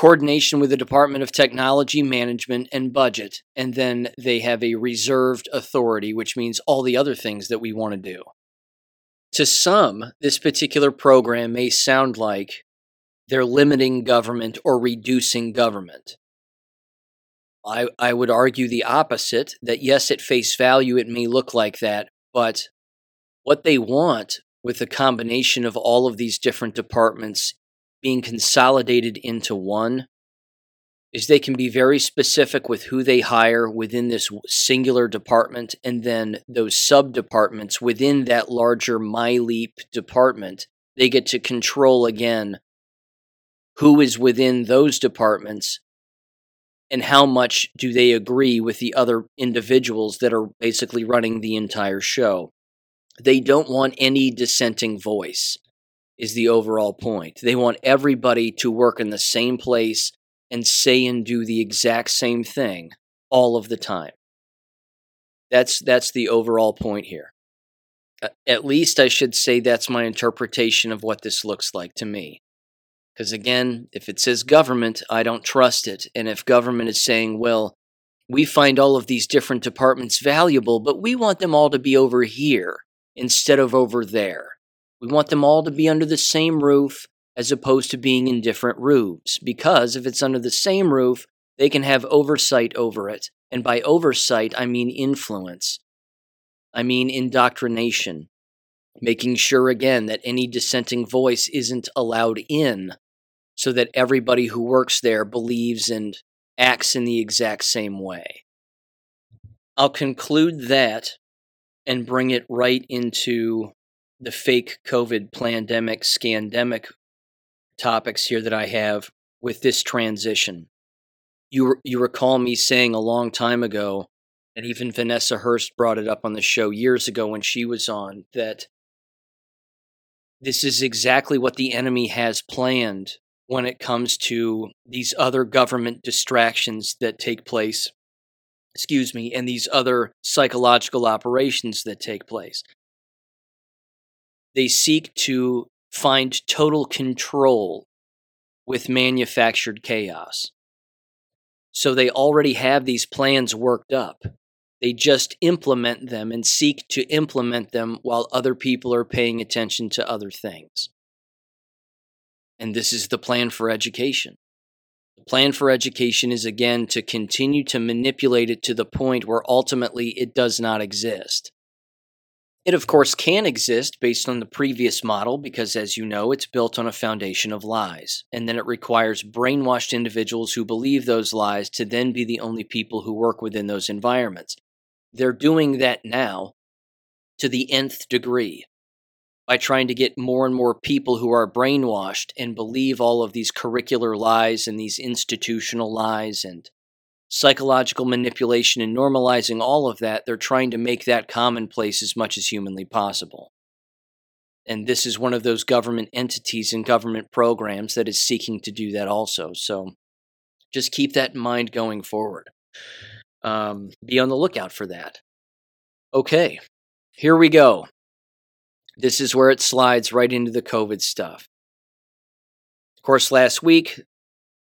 Coordination with the Department of Technology, Management, and Budget. And then they have a reserved authority, which means all the other things that we want to do. To some, this particular program may sound like they're limiting government or reducing government. I, I would argue the opposite that yes, at face value, it may look like that, but what they want with the combination of all of these different departments being consolidated into one is they can be very specific with who they hire within this singular department and then those sub departments within that larger MiLEAP department. They get to control again who is within those departments and how much do they agree with the other individuals that are basically running the entire show. They don't want any dissenting voice, is the overall point. They want everybody to work in the same place and say and do the exact same thing all of the time. That's that's the overall point here. At least I should say that's my interpretation of what this looks like to me. Because again, if it says government, I don't trust it. And if government is saying, well, we find all of these different departments valuable, but we want them all to be over here instead of over there. We want them all to be under the same roof as opposed to being in different roofs. Because if it's under the same roof, they can have oversight over it. And by oversight, I mean influence. I mean indoctrination. Making sure again that any dissenting voice isn't allowed in so that everybody who works there believes and acts in the exact same way. I'll conclude that and bring it right into the fake COVID pandemic, scandemic topics here that I have with this transition. You you recall me saying a long time ago, and even Vanessa Hurst brought it up on the show years ago when she was on that this is exactly what the enemy has planned when it comes to these other government distractions that take place excuse me and these other psychological operations that take place they seek to find total control with manufactured chaos. So they already have these plans worked up. They just implement them and seek to implement them while other people are paying attention to other things. And this is the plan for education. The plan for education is again to continue to manipulate it to the point where ultimately it does not exist. It, of course, can exist based on the previous model because, as you know, it's built on a foundation of lies. And then it requires brainwashed individuals who believe those lies to then be the only people who work within those environments. They're doing that now to the nth degree by trying to get more and more people who are brainwashed and believe all of these curricular lies and these institutional lies and psychological manipulation and normalizing all of that, they're trying to make that commonplace as much as humanly possible. And this is one of those government entities and government programs that is seeking to do that also. So just keep that in mind going forward. Um, be on the lookout for that. Okay, here we go. This is where it slides right into the COVID stuff. Of course, last week,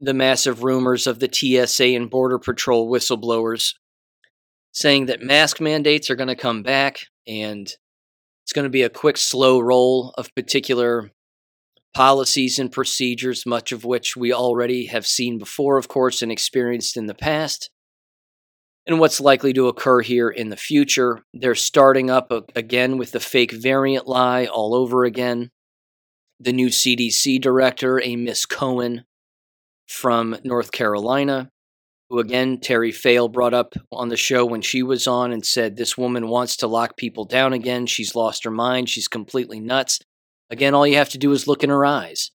the massive rumors of the TSA and Border Patrol whistleblowers saying that mask mandates are going to come back and it's going to be a quick, slow roll of particular policies and procedures, much of which we already have seen before, of course, and experienced in the past, and what's likely to occur here in the future. They're starting up again with the fake variant lie all over again. The new CDC director, a Miss Cohen from North Carolina, who again Terry Fail brought up on the show when she was on and said this woman wants to lock people down again. She's lost her mind. She's completely nuts. Again, all you have to do is look in her eyes.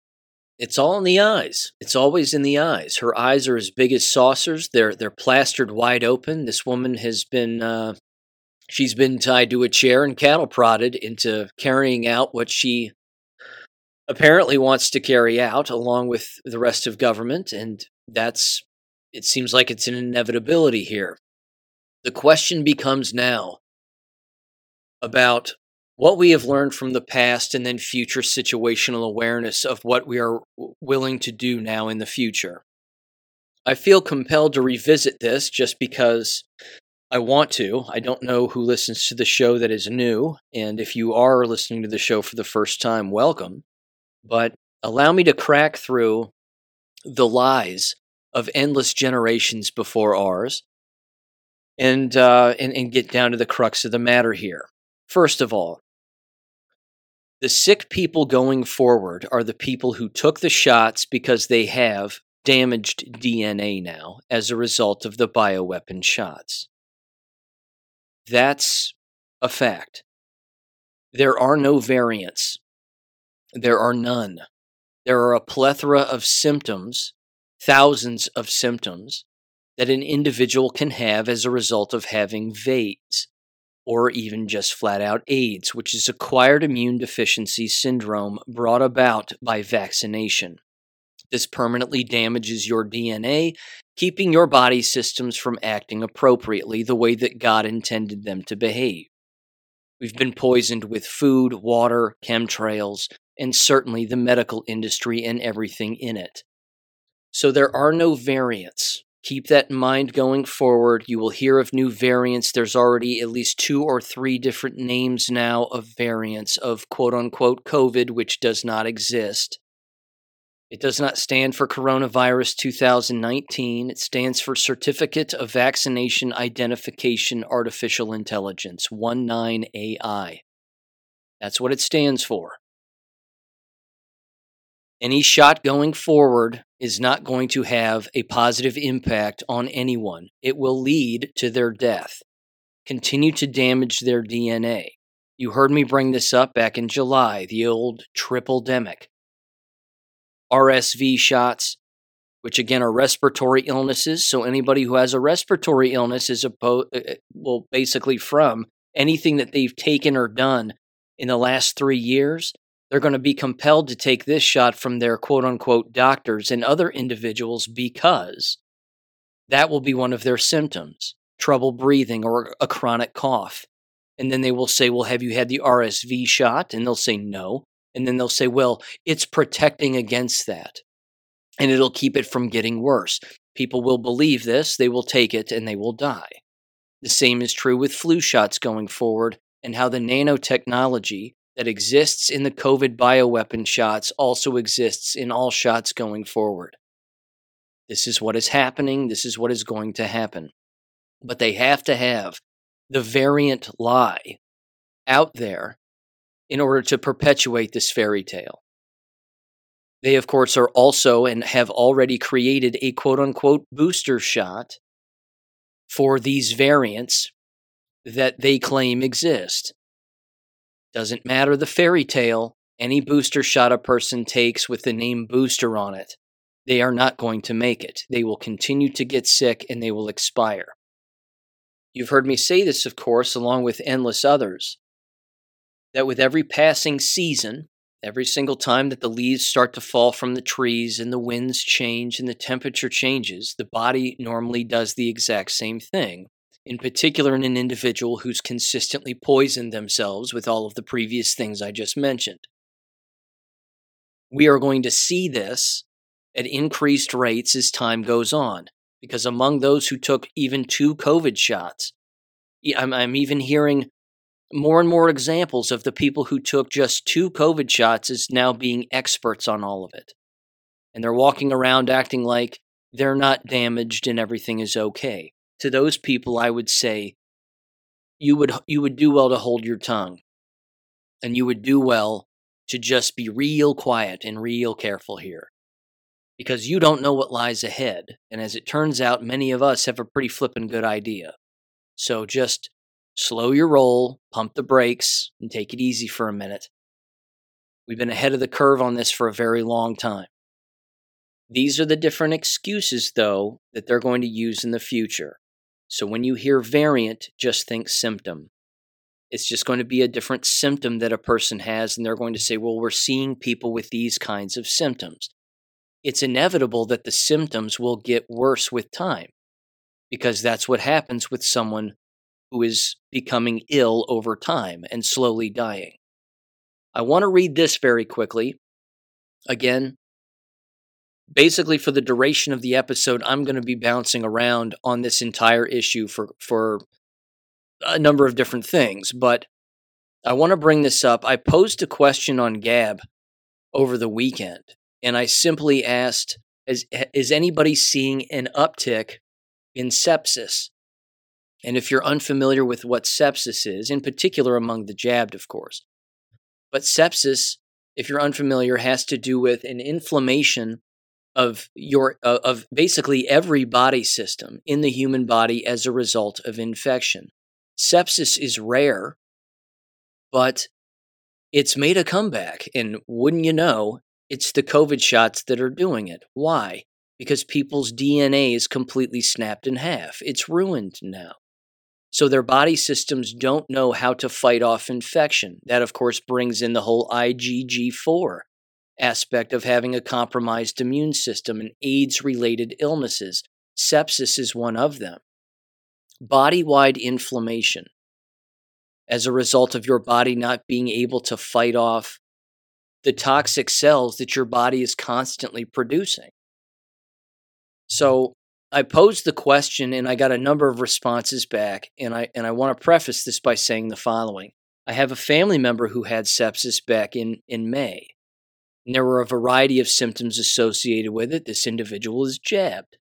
It's all in the eyes. It's always in the eyes. Her eyes are as big as saucers. They're they're plastered wide open. This woman has been uh, she's been tied to a chair and cattle prodded into carrying out what she apparently wants to carry out along with the rest of government and that's it seems like it's an inevitability here. The question becomes now about what we have learned from the past and then future situational awareness of what we are willing to do now in the future. I feel compelled to revisit this just because I want to. I don't know who listens to the show that is new, and if you are listening to the show for the first time, welcome. But allow me to crack through the lies of endless generations before ours and, uh, and, and get down to the crux of the matter here. First of all, the sick people going forward are the people who took the shots because they have damaged DNA now as a result of the bioweapon shots. That's a fact. There are no variants. There are none. There are a plethora of symptoms thousands of symptoms that an individual can have as a result of having VAIDS, or even just flat out AIDS, which is acquired immune deficiency syndrome brought about by vaccination. This permanently damages your DNA, keeping your body systems from acting appropriately the way that God intended them to behave. We've been poisoned with food, water, chemtrails, and certainly the medical industry and everything in it. So there are no variants. Keep that in mind going forward. You will hear of new variants. There's already at least two or three different names now of variants of quote unquote COVID, which does not exist. It does not stand for Coronavirus 2019. It stands for Certificate of Vaccination Identification Artificial Intelligence, 19AI. That's what it stands for. Any shot going forward is not going to have a positive impact on anyone. It will lead to their death, continue to damage their DNA. You heard me bring this up back in July, the old triple demic. RSV shots, which again are respiratory illnesses. So anybody who has a respiratory illness is opposed, uh, uh, well, basically from anything that they've taken or done in the last three years they're going to be compelled to take this shot from their quote unquote doctors and other individuals because that will be one of their symptoms trouble breathing or a chronic cough. And then they will say, Well, have you had the RSV shot? And they'll say, No. And then they'll say, Well, it's protecting against that. And it'll keep it from getting worse. People will believe this, they will take it, and they will die. The same is true with flu shots going forward and how the nanotechnology that exists in the COVID bioweapon shots also exists in all shots going forward. This is what is happening. This is what is going to happen. But they have to have the variant lie out there in order to perpetuate this fairy tale. They, of course, are also and have already created a quote unquote booster shot for these variants that they claim exist. Doesn't matter the fairy tale, any booster shot a person takes with the name booster on it, they are not going to make it. They will continue to get sick and they will expire. You've heard me say this, of course, along with endless others, that with every passing season, every single time that the leaves start to fall from the trees and the winds change and the temperature changes, the body normally does the exact same thing. In particular, in an individual who's consistently poisoned themselves with all of the previous things I just mentioned. We are going to see this at increased rates as time goes on because among those who took even two COVID shots, I'm, I'm even hearing more and more examples of the people who took just two COVID shots as now being experts on all of it. And they're walking around acting like they're not damaged and everything is okay. To those people, I would say you would you would do well to hold your tongue, and you would do well to just be real quiet and real careful here because you don't know what lies ahead. And as it turns out, many of us have a pretty flippin' good idea. So just slow your roll, pump the brakes, and take it easy for a minute. We've been ahead of the curve on this for a very long time. These are the different excuses, though, that they're going to use in the future. So when you hear variant, just think symptom. It's just going to be a different symptom that a person has, and they're going to say, well, we're seeing people with these kinds of symptoms it's inevitable that the symptoms will get worse with time because that's what happens with someone who is becoming ill over time and slowly dying. I want to read this very quickly. Again, basically for the duration of the episode, I'm going to be bouncing around on this entire issue for for a number of different things, but I want to bring this up. I posed a question on Gab over the weekend and I simply asked, is, is anybody seeing an uptick in sepsis? And if you're unfamiliar with what sepsis is, in particular among the jabbed, of course, but sepsis, if you're unfamiliar, has to do with an inflammation of your uh, of basically every body system in the human body as a result of infection. Sepsis is rare, but it's made a comeback, and wouldn't you know, it's the COVID shots that are doing it. Why? Because people's DNA is completely snapped in half. It's ruined now. So their body systems don't know how to fight off infection. That, of course, brings in the whole IgG4 aspect of having a compromised immune system and AIDS related illnesses. Sepsis is one of them. Body wide inflammation as a result of your body not being able to fight off the toxic cells that your body is constantly producing. So I posed the question and I got a number of responses back and I and I want to preface this by saying the following. I have a family member who had sepsis back in in May. And there were a variety of symptoms associated with it. This individual is jabbed.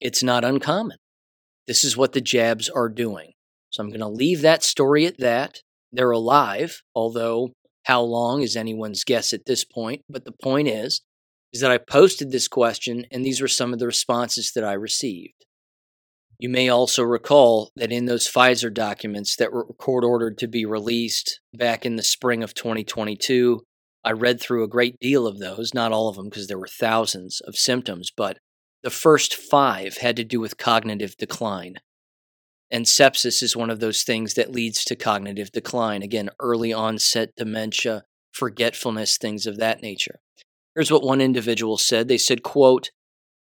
It's not uncommon. This is what the jabs are doing. So I'm going to leave that story at that. They're alive, although how long is anyone's guess at this point, but the point is is that I posted this question and these were some of the responses that I received. You may also recall that in those Pfizer documents that were court ordered to be released back in the spring of 2022, I read through a great deal of those, not all of them because there were thousands of symptoms, but the first five had to do with cognitive decline. And sepsis is one of those things that leads to cognitive decline. Again, early onset dementia, forgetfulness, things of that nature. Here's what one individual said. They said, quote,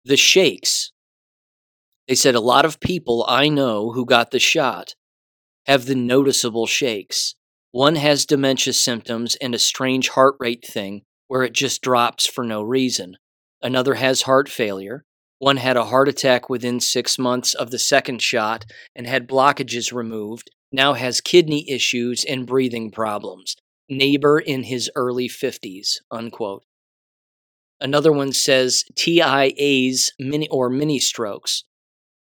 the shakes. They said a lot of people I know who got the shot have the noticeable shakes. One has dementia symptoms and a strange heart rate thing where it just drops for no reason. Another has heart failure. One had a heart attack within six months of the second shot and had blockages removed, now has kidney issues and breathing problems. Neighbor in his early 50s, unquote. Another one says TIAs mini or mini strokes.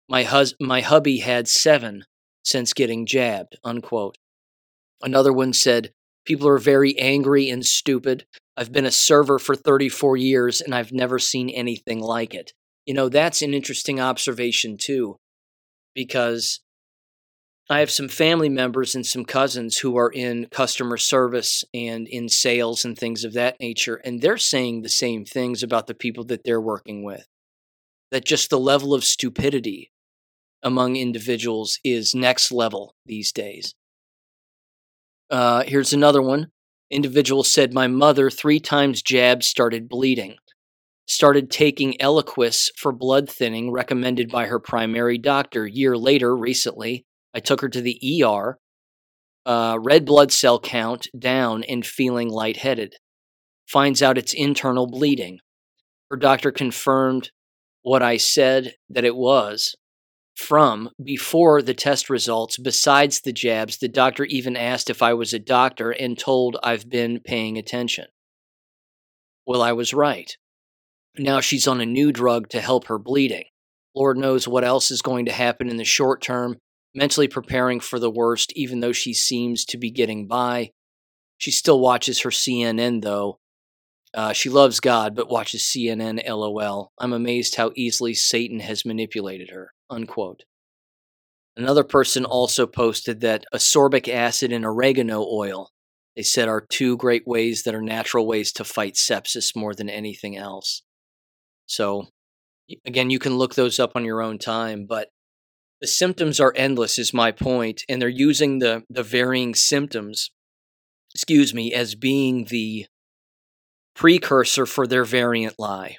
My, hus- my hubby had seven since getting jabbed, unquote. Another one said, People are very angry and stupid. I've been a server for 34 years and I've never seen anything like it. You know, that's an interesting observation too, because I have some family members and some cousins who are in customer service and in sales and things of that nature, and they're saying the same things about the people that they're working with. That just the level of stupidity among individuals is next level these days. Uh, here's another one. Individual said, My mother, three times jabbed, started bleeding. Started taking Eliquis for blood thinning recommended by her primary doctor. Year later, recently, I took her to the ER, uh, red blood cell count down and feeling lightheaded. Finds out it's internal bleeding. Her doctor confirmed what I said that it was from before the test results. Besides the jabs, the doctor even asked if I was a doctor and told I've been paying attention. Well, I was right. Now she's on a new drug to help her bleeding. Lord knows what else is going to happen in the short term mentally preparing for the worst, even though she seems to be getting by. She still watches her CNN, though. Uh, she loves God, but watches CNN lol. I'm amazed how easily Satan has manipulated her. Unquote. Another person also posted that ascorbic acid and oregano oil, they said, are two great ways that are natural ways to fight sepsis more than anything else. So, again, you can look those up on your own time, but the symptoms are endless is my point and they're using the the varying symptoms excuse me as being the precursor for their variant lie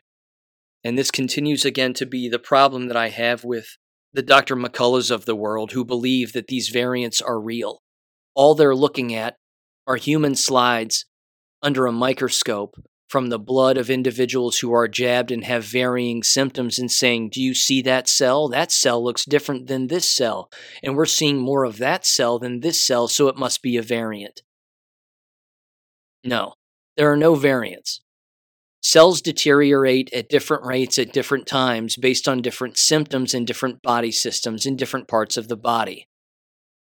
and this continues again to be the problem that i have with the dr mcculloughs of the world who believe that these variants are real all they're looking at are human slides under a microscope from the blood of individuals who are jabbed and have varying symptoms and saying, Do you see that cell? That cell looks different than this cell. And we're seeing more of that cell than this cell, so it must be a variant. No, there are no variants. Cells deteriorate at different rates at different times based on different symptoms in different body systems in different parts of the body.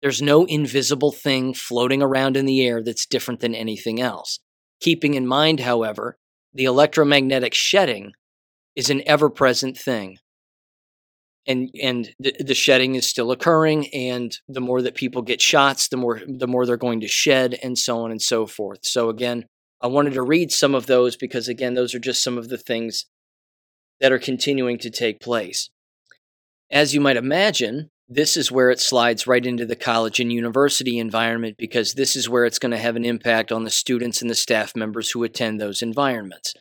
There's no invisible thing floating around in the air that's different than anything else keeping in mind, however, the electromagnetic shedding is an ever present thing. And and the, the shedding is still occurring, and the more that people get shots, the more the more they're going to shed, and so on and so forth. So again, I wanted to read some of those because again, those are just some of the things that are continuing to take place. As you might imagine, this is where it slides right into the college and university environment because this is where it's going to have an impact on the students and the staff members who attend those environments.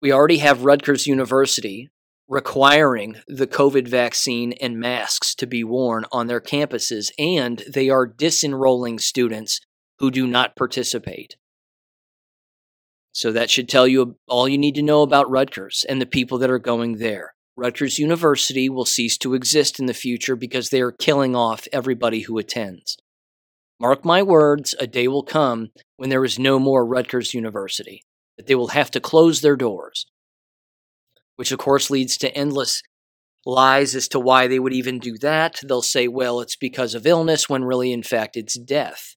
We already have Rutgers University requiring the COVID vaccine and masks to be worn on their campuses, and they are disenrolling students who do not participate. So that should tell you all you need to know about Rutgers and the people that are going there. Rutgers University will cease to exist in the future because they are killing off everybody who attends. Mark my words, a day will come when there is no more Rutgers University, that they will have to close their doors. Which, of course, leads to endless lies as to why they would even do that. They'll say, well, it's because of illness, when really, in fact, it's death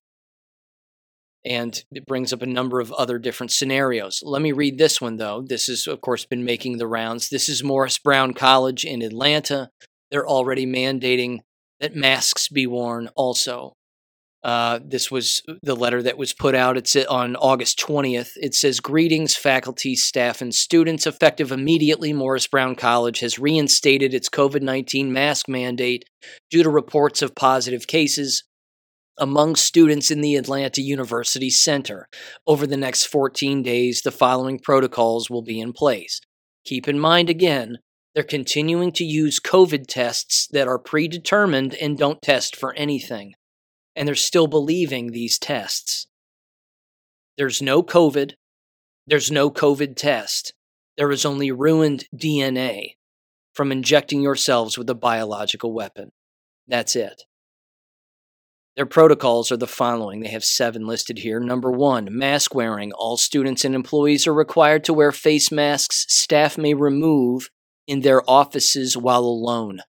and it brings up a number of other different scenarios. Let me read this one, though. This has, of course, been making the rounds. This is Morris Brown College in Atlanta. They're already mandating that masks be worn also. Uh, this was the letter that was put out. It's on August 20th. It says, Greetings, faculty, staff, and students. Effective immediately, Morris Brown College has reinstated its COVID 19 mask mandate due to reports of positive cases among students in the Atlanta University Center. Over the next 14 days, the following protocols will be in place. Keep in mind again, they're continuing to use COVID tests that are predetermined and don't test for anything. And they're still believing these tests. There's no COVID. There's no COVID test. There is only ruined DNA from injecting yourselves with a biological weapon. That's it. Their protocols are the following. They have seven listed here. Number one, mask wearing. All students and employees are required to wear face masks staff may remove in their offices while alone.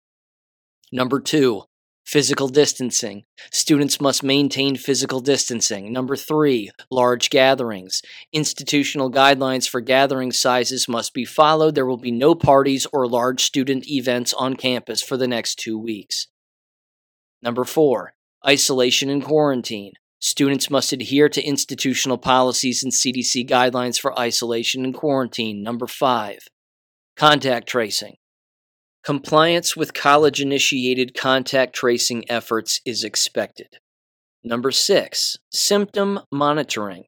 Number two, physical distancing. Students must maintain physical distancing. Number three, large gatherings. Institutional guidelines for gathering sizes must be followed. There will be no parties or large student events on campus for the next two weeks. Number four, isolation and quarantine. Students must adhere to institutional policies and CDC guidelines for isolation and quarantine. Number five, contact tracing. Compliance with college initiated contact tracing efforts is expected. Number six, symptom monitoring.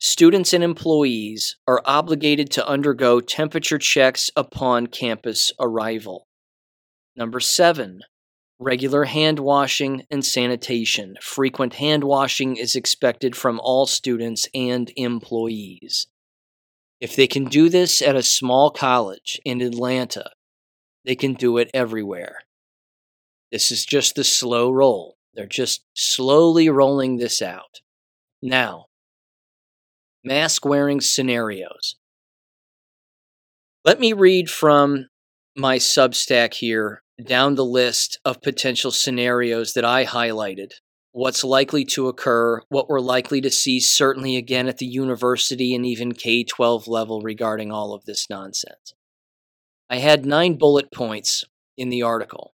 Students and employees are obligated to undergo temperature checks upon campus arrival. Number seven, regular hand washing and sanitation. Frequent hand washing is expected from all students and employees. If they can do this at a small college in Atlanta, they can do it everywhere. This is just the slow roll. They're just slowly rolling this out. Now, mask wearing scenarios. Let me read from my Substack here down the list of potential scenarios that I highlighted. What's likely to occur, what we're likely to see, certainly again at the university and even K 12 level regarding all of this nonsense. I had nine bullet points in the article.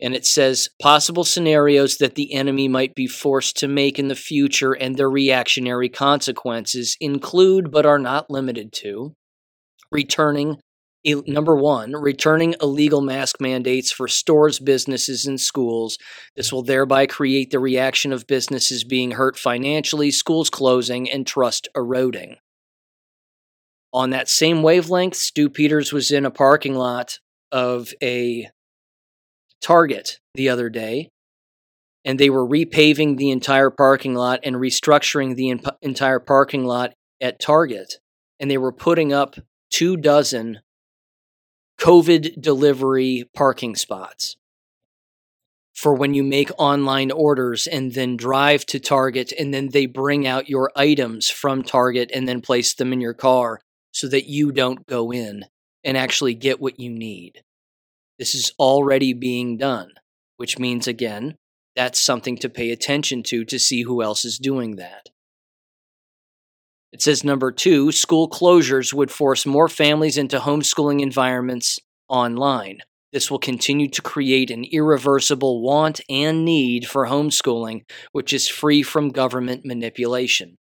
And it says possible scenarios that the enemy might be forced to make in the future and their reactionary consequences include, but are not limited to, returning number one, returning illegal mask mandates for stores, businesses, and schools. This will thereby create the reaction of businesses being hurt financially, schools closing, and trust eroding. On that same wavelength, Stu Peters was in a parking lot of a Target the other day, and they were repaving the entire parking lot and restructuring the entire parking lot at Target, and they were putting up two dozen COVID delivery parking spots for when you make online orders and then drive to Target and then they bring out your items from Target and then place them in your car so that you don't go in and actually get what you need. This is already being done, which means, again, that's something to pay attention to to see who else is doing that. It says number two, school closures would force more families into homeschooling environments online. This will continue to create an irreversible want and need for homeschooling, which is free from government manipulation.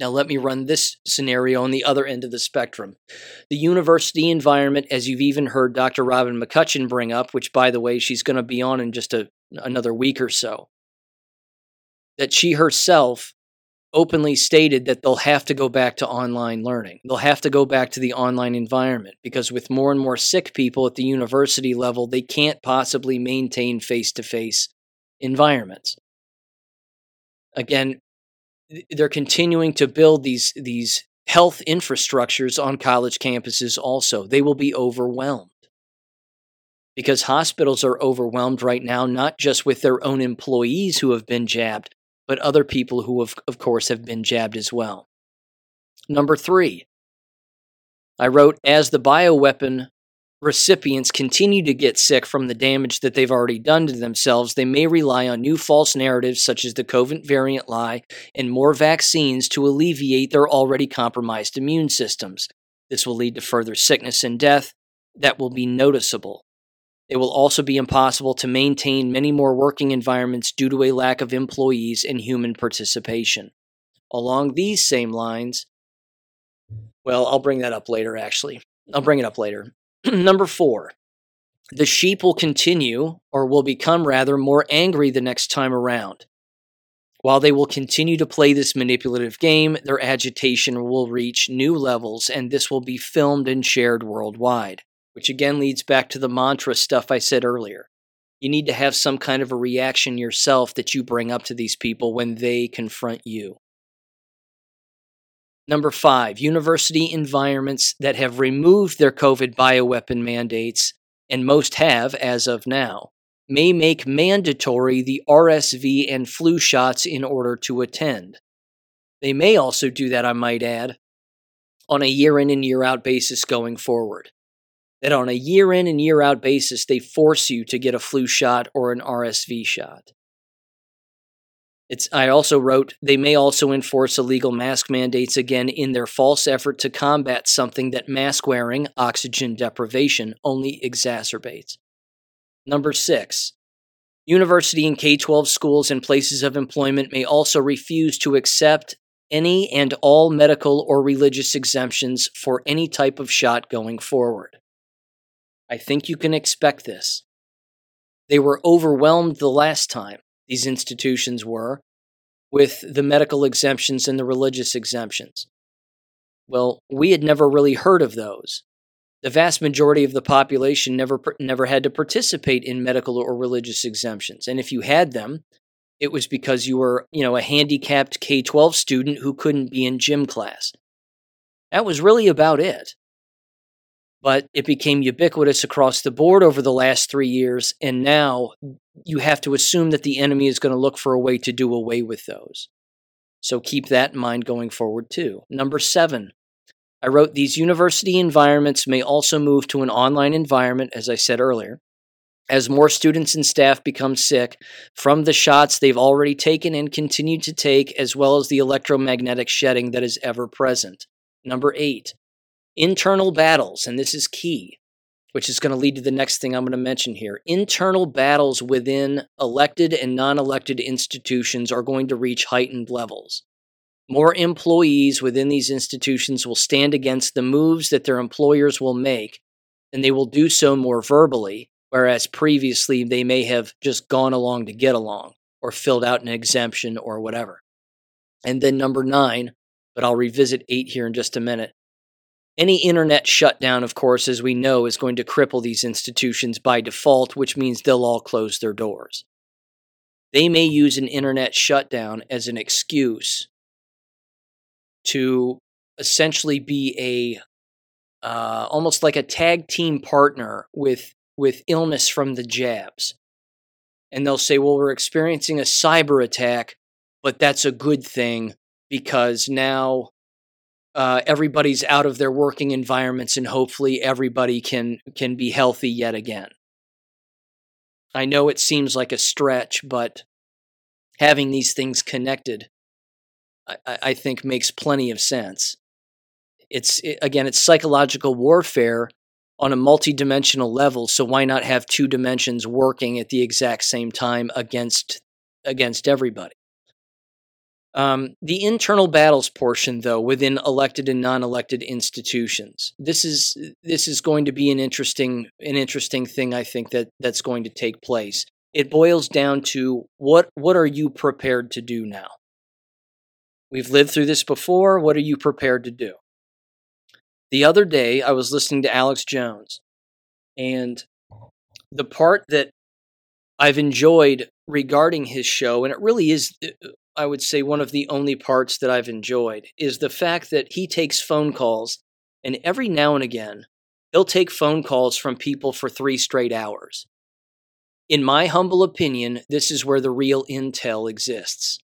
Now, let me run this scenario on the other end of the spectrum. The university environment, as you've even heard Dr. Robin McCutcheon bring up, which, by the way, she's going to be on in just a, another week or so, that she herself openly stated that they'll have to go back to online learning. They'll have to go back to the online environment because with more and more sick people at the university level, they can't possibly maintain face to face environments. Again, they're continuing to build these these health infrastructures on college campuses also. They will be overwhelmed. Because hospitals are overwhelmed right now, not just with their own employees who have been jabbed, but other people who, have, of course, have been jabbed as well. Number three, I wrote, as the bioweapon recipients continue to get sick from the damage that they've already done to themselves, they may rely on new false narratives such as the COVID variant lie and more vaccines to alleviate their already compromised immune systems. This will lead to further sickness and death that will be noticeable. It will also be impossible to maintain many more working environments due to a lack of employees and human participation. Along these same lines, well, I'll bring that up later, actually. I'll bring it up later. Number four, the sheep will continue, or will become rather, more angry the next time around. While they will continue to play this manipulative game, their agitation will reach new levels, and this will be filmed and shared worldwide which again leads back to the mantra stuff I said earlier. You need to have some kind of a reaction yourself that you bring up to these people when they confront you. Number five, university environments that have removed their COVID bioweapon mandates, and most have as of now, may make mandatory the RSV and flu shots in order to attend. They may also do that, I might add, on a year in and year out basis going forward that on a year in and year out basis, they force you to get a flu shot or an RSV shot. It's, I also wrote, they may also enforce illegal mask mandates again in their false effort to combat something that mask wearing, oxygen deprivation, only exacerbates. Number six, University and K 12 schools and places of employment may also refuse to accept any and all medical or religious exemptions for any type of shot going forward. I think you can expect this. They were overwhelmed the last time, these institutions were, with the medical exemptions and the religious exemptions. Well, we had never really heard of those. The vast majority of the population never never had to participate in medical or religious exemptions, and if you had them, it was because you were, you know, a handicapped K-12 student who couldn't be in gym class. That was really about it. But it became ubiquitous across the board over the last 3 years, and now you have to assume that the enemy is going to look for a way to do away with those. So keep that in mind going forward too. Number 7, I wrote these university environments may also move to an online environment, as I said earlier, as more students and staff become sick from the shots they've already taken and continue to take, as well as the electromagnetic shedding that is ever present. Number eight, internal battles, and this is key, which is going to lead to the next thing I'm going to mention here. Internal battles within elected and non elected institutions are going to reach heightened levels. More employees within these institutions will stand against the moves that their employers will make, and they will do so more verbally, whereas previously they may have just gone along to get along or filled out an exemption or whatever. And then number nine, but I'll revisit eight here in just a minute. Any internet shutdown, of course, as we know, is going to cripple these institutions by default, which means they'll all close their doors. They may use an internet shutdown as an excuse to essentially be a uh, almost like a tag team partner with with illness from the jabs. And they'll say, well, we're experiencing a cyber attack, but that's a good thing because now uh, everybody's out of their working environments and hopefully everybody can can be healthy yet again. I know it seems like a stretch, but having these things connected I, I think makes plenty of sense. It's it, again, it's psychological warfare on a multi-dimensional level. So why not have two dimensions working at the exact same time against against everybody? Um, the internal battles portion, though, within elected and non-elected institutions, this is this is going to be an interesting an interesting thing. I think that that's going to take place. It boils down to what what are you prepared to do now? We've lived through this before. What are you prepared to do? The other day, I was listening to Alex Jones, and the part that I've enjoyed regarding his show, and it really is, uh, I would say, one of the only parts that I've enjoyed, is the fact that he takes phone calls, and every now and again, he'll take phone calls from people for three straight hours. In my humble opinion, this is where the real intel exists.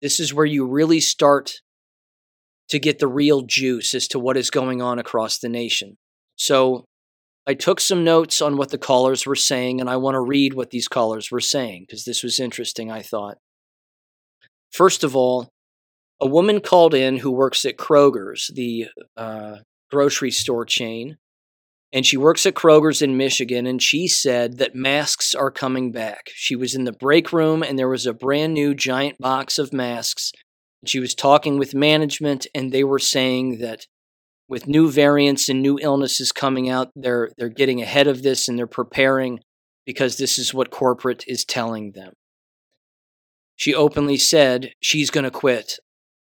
This is where you really start to get the real juice as to what is going on across the nation. So I took some notes on what the callers were saying, and I want to read what these callers were saying because this was interesting, I thought. First of all, a woman called in who works at Kroger's, the uh, grocery store chain, and she works at Kroger's in Michigan, and she said that masks are coming back. She was in the break room, and there was a brand new giant box of masks. She was talking with management, and they were saying that with new variants and new illnesses coming out, they're they're getting ahead of this and they're preparing because this is what corporate is telling them. She openly said she's going to quit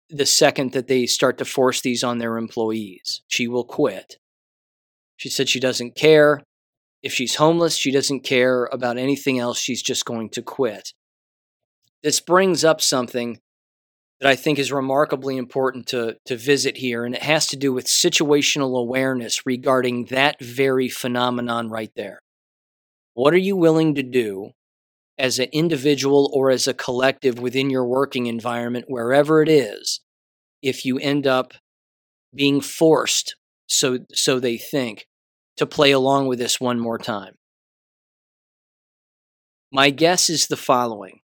the second that they start to force these on their employees. She will quit. She said she doesn't care. If she's homeless, she doesn't care about anything else. She's just going to quit. This brings up something that I think is remarkably important to, to visit here, and it has to do with situational awareness regarding that very phenomenon right there. What are you willing to do as an individual or as a collective within your working environment, wherever it is, if you end up being forced so so they think to play along with this one more time. My guess is the following.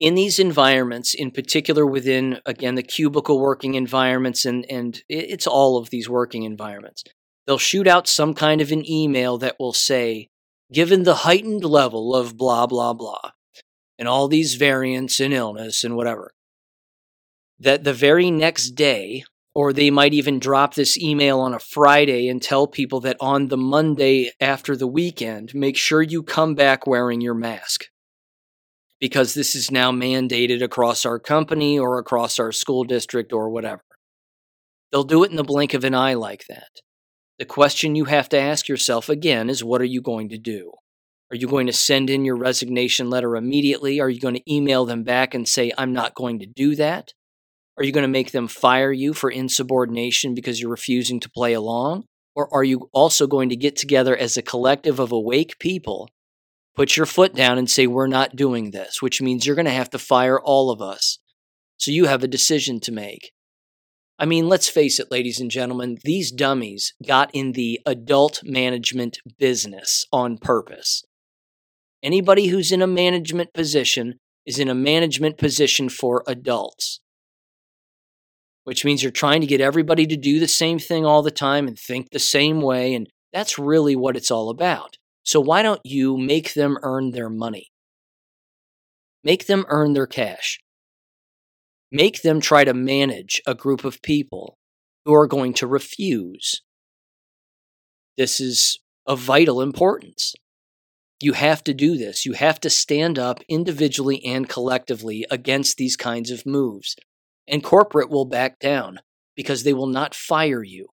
In these environments, in particular within, again, the cubicle working environments, and, and it's all of these working environments, they'll shoot out some kind of an email that will say, given the heightened level of blah, blah, blah, and all these variants and illness and whatever, that the very next day, or they might even drop this email on a Friday and tell people that on the Monday after the weekend, make sure you come back wearing your mask. Because this is now mandated across our company or across our school district or whatever. They'll do it in the blink of an eye like that. The question you have to ask yourself again is what are you going to do? Are you going to send in your resignation letter immediately? Are you going to email them back and say, I'm not going to do that? Are you going to make them fire you for insubordination because you're refusing to play along? Or are you also going to get together as a collective of awake people, put your foot down and say, We're not doing this, which means you're going to have to fire all of us. So you have a decision to make. I mean, let's face it, ladies and gentlemen, these dummies got in the adult management business on purpose. Anybody who's in a management position is in a management position for adults, which means you're trying to get everybody to do the same thing all the time and think the same way. And that's really what it's all about. So why don't you make them earn their money? Make them earn their cash make them try to manage a group of people who are going to refuse. This is of vital importance. You have to do this. You have to stand up individually and collectively against these kinds of moves. And corporate will back down because they will not fire you.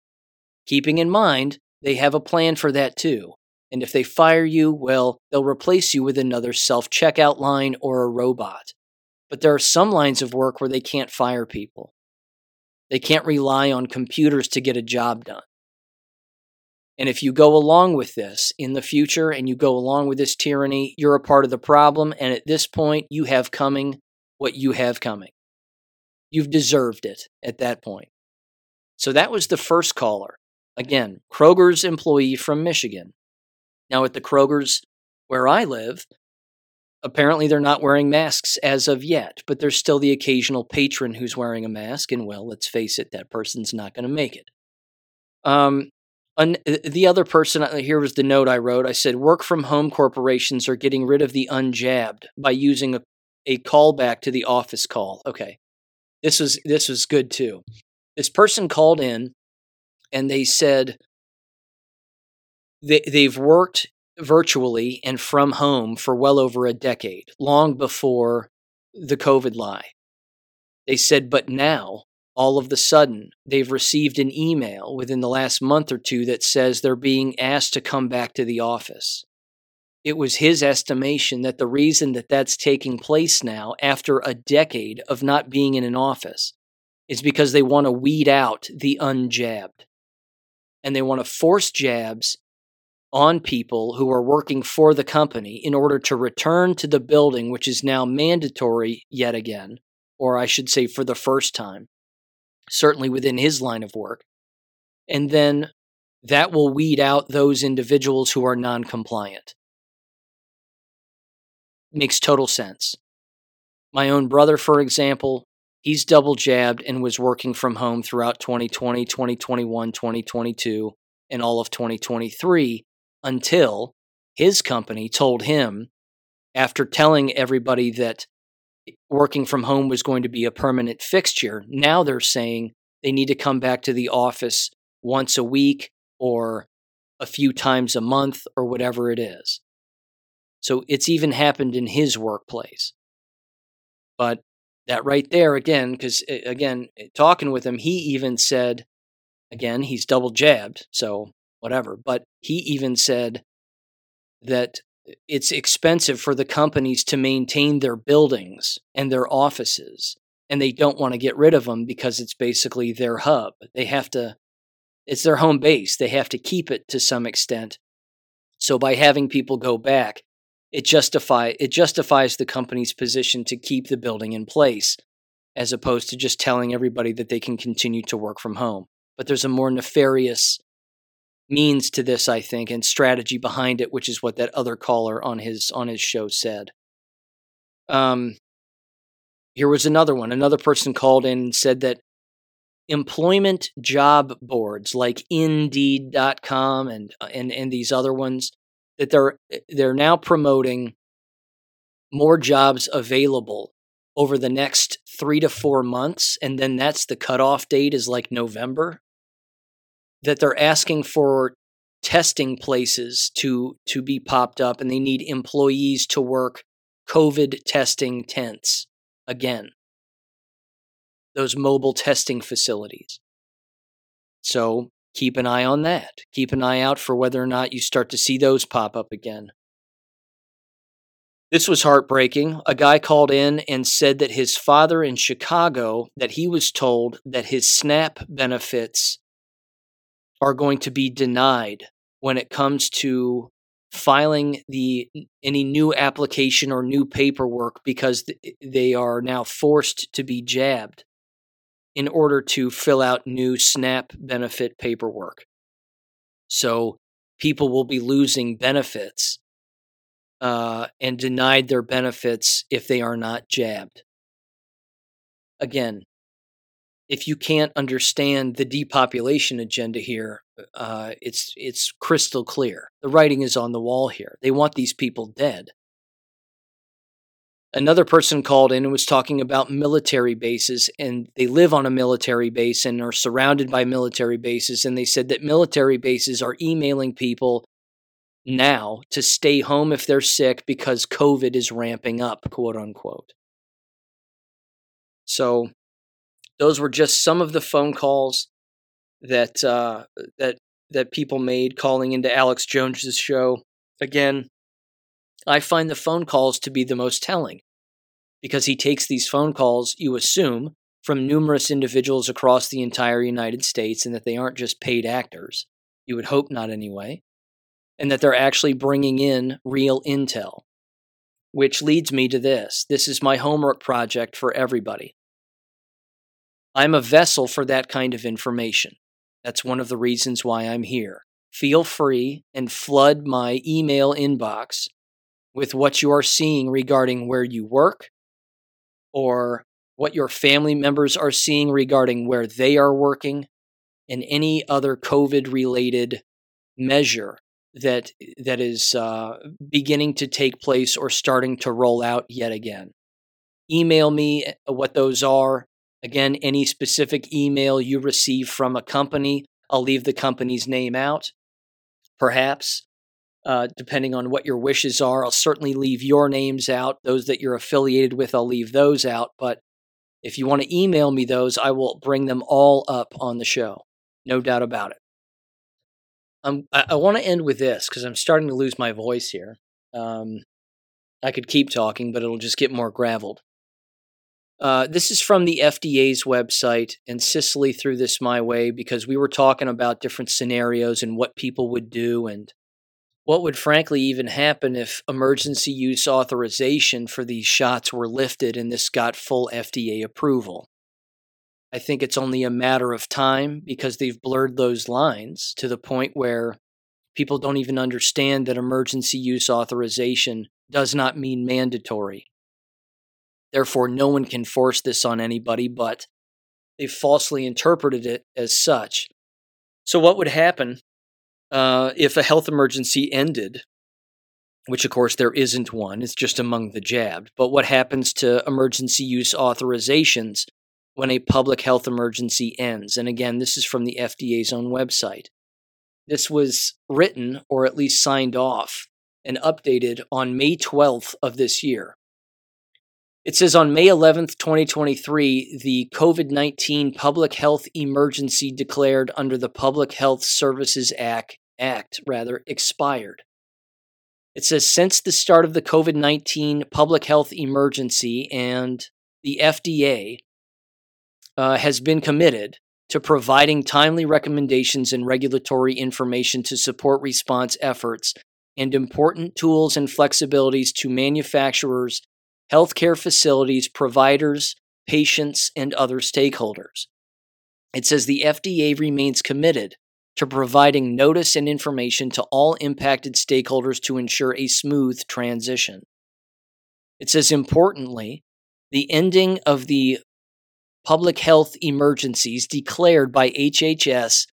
Keeping in mind, they have a plan for that too. And if they fire you, well, they'll replace you with another self checkout line or a robot. But there are some lines of work where they can't fire people. They can't rely on computers to get a job done. And if you go along with this in the future and you go along with this tyranny, you're a part of the problem. And at this point, you have coming what you have coming. You've deserved it at that point. So that was the first caller. Again, Kroger's employee from Michigan. Now, at the Kroger's where I live, Apparently, they're not wearing masks as of yet, but there's still the occasional patron who's wearing a mask, and well, let's face it, that person's not going to make it. Um, uh, the other person uh, here was the note I wrote. I said, "Work from home corporations are getting rid of the unjabbed by using a, a callback to the office call." Okay, this was this was good too. This person called in, and they said they they've worked virtually and from home for well over a decade, long before the COVID lie. They said, but now, all of the sudden, they've received an email within the last month or two that says they're being asked to come back to the office. It was his estimation that the reason that that's taking place now, after a decade of not being in an office, is because they want to weed out the unjabbed. And they want to force jabs on people who are working for the company in order to return to the building, which is now mandatory yet again, or I should say for the first time, certainly within his line of work. And then that will weed out those individuals who are non compliant. Makes total sense. My own brother, for example, he's double jabbed and was working from home throughout 2020, 2021, 2022, and all of 2023 until his company told him, after telling everybody that working from home was going to be a permanent fixture, now they're saying they need to come back to the office once a week or a few times a month or whatever it is. So it's even happened in his workplace. But that right there, again, because again, talking with him, he even said, again, he's double jabbed. So whatever. But he even said that it's expensive for the companies to maintain their buildings and their offices and they don't want to get rid of them because it's basically their hub. They have to it's their home base. They have to keep it to some extent. So by having people go back, it justify it justifies the company's position to keep the building in place as opposed to just telling everybody that they can continue to work from home. But there's a more nefarious means to this, I think, and strategy behind it, which is what that other caller on his on his show said. Um, here was another one. Another person called in and said that employment job boards like Indeed.com and and and these other ones that they're they're now promoting more jobs available over the next three to four months, and then that's the cutoff date is like November. That they're asking for testing places to to be popped up, and they need employees to work COVID testing tents again. Those mobile testing facilities. So keep an eye on that. Keep an eye out for whether or not you start to see those pop up again. This was heartbreaking. A guy called in and said that his father in Chicago that he was told that his SNAP benefits are going to be denied when it comes to filing the any new application or new paperwork because they are now forced to be jabbed in order to fill out new SNAP benefit paperwork. So people will be losing benefits uh, and denied their benefits if they are not jabbed. Again, if you can't understand the depopulation agenda here, uh, it's it's crystal clear. The writing is on the wall here. They want these people dead. Another person called in and was talking about military bases, and they live on a military base and are surrounded by military bases. And they said that military bases are emailing people now to stay home if they're sick because COVID is ramping up, quote unquote. So, those were just some of the phone calls that uh, that that people made calling into Alex Jones's show. Again, I find the phone calls to be the most telling because he takes these phone calls, you assume, from numerous individuals across the entire United States and that they aren't just paid actors. You would hope not, anyway. And that they're actually bringing in real intel. Which leads me to this this is my homework project for everybody. I'm a vessel for that kind of information. That's one of the reasons why I'm here. Feel free and flood my email inbox with what you are seeing regarding where you work or what your family members are seeing regarding where they are working and any other COVID related measure that that is uh, beginning to take place or starting to roll out yet again. Email me uh, what those are. Again, any specific email you receive from a company, I'll leave the company's name out. Perhaps uh, depending on what your wishes are. I'll certainly leave your names out. Those that you're affiliated with, I'll leave those out. But if you want to email me those, I will bring them all up on the show. No doubt about it. Um, I, I want to end with this because I'm starting to lose my voice here. Um, I could keep talking, but it'll just get more graveled. Uh, this is from the FDA's website, and Cicely threw this my way because we were talking about different scenarios and what people would do, and what would frankly even happen if emergency use authorization for these shots were lifted and this got full FDA approval? I think it's only a matter of time because they've blurred those lines to the point where people don't even understand that emergency use authorization does not mean mandatory. Therefore, no one can force this on anybody, but they've falsely interpreted it as such. So, what would happen uh, if a health emergency ended, which of course there isn't one, it's just among the jabbed, but what happens to emergency use authorizations when a public health emergency ends? And again, this is from the FDA's own website. This was written, or at least signed off, and updated on May 12th of this year. It says on May 11th, 2023, the COVID 19 public health emergency declared under the Public Health Services Act, Act rather, expired. It says since the start of the COVID 19 public health emergency and the FDA uh, has been committed to providing timely recommendations and regulatory information to support response efforts and important tools and flexibilities to manufacturers healthcare facilities, providers, patients, and other stakeholders. It says the FDA remains committed to providing notice and information to all impacted stakeholders to ensure a smooth transition. It says, importantly, the ending of the public health emergencies declared by HHS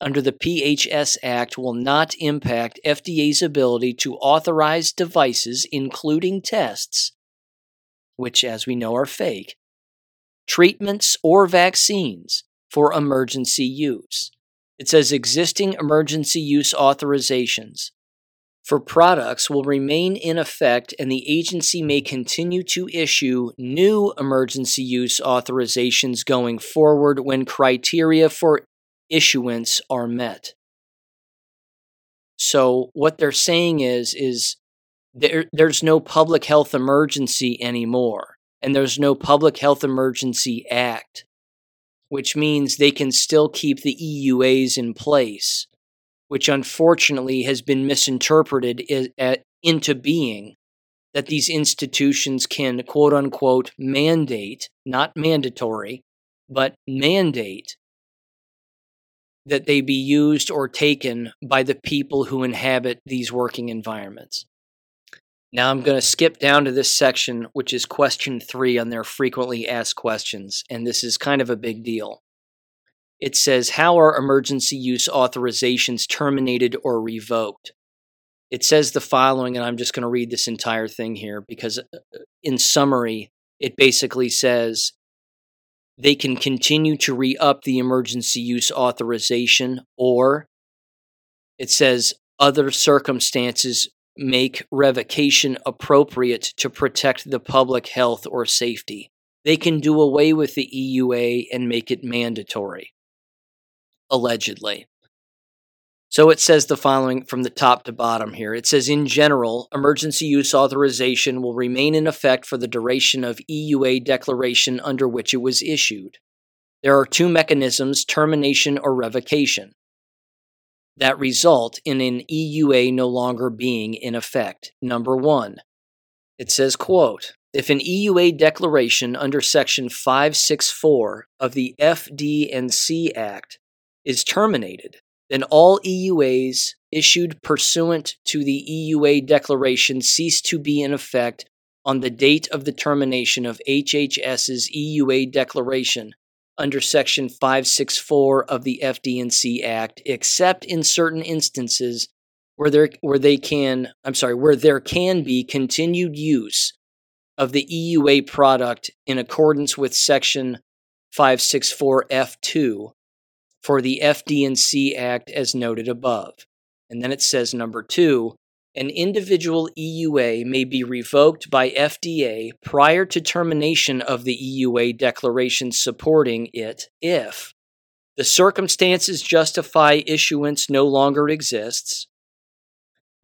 under the PHS Act will not impact FDA's ability to authorize devices, including tests, which, as we know, are fake, treatments, or vaccines for emergency use. It says existing emergency use authorizations for products will remain in effect, and the agency may continue to issue new emergency use authorizations going forward when criteria for issuance are met. So what they're saying is is there, there's no public health emergency anymore, and there's no public health emergency act, which means they can still keep the EUAs in place which unfortunately has been misinterpreted into being that these institutions can quote unquote mandate, not mandatory, but mandate that they be used or taken by the people who inhabit these working environments. Now I'm going to skip down to this section, which is question three on their frequently asked questions, and this is kind of a big deal it says, How are emergency use authorizations terminated or revoked? It says the following, and I'm just going to read this entire thing here because, uh, in summary, it basically says they can continue to re up the emergency use authorization, or it says other circumstances make revocation appropriate to protect the public health or safety. They can do away with the EUA and make it mandatory allegedly. So it says the following from the top to bottom here. It says, in general, emergency use authorization will remain in effect for the duration of EUA declaration under which it was issued. There are two mechanisms, termination or revocation, that result in an EUA no longer being in effect. Number one, it says, quote, if an EUA declaration under Section 564 of the FD&C Act is terminated, then all EUAs issued pursuant to the EUA declaration cease to be in effect on the date of the termination of HHS's EUA declaration under Section 564 of the FD&C Act, except in certain instances where there where they can I'm sorry where there can be continued use of the EUA product in accordance with Section 564 F2 for the FD&C Act as noted above. And then it says number two, an individual EUA may be revoked by FDA prior to termination of the EUA declaration supporting it if the circumstances justify issuance no longer exists.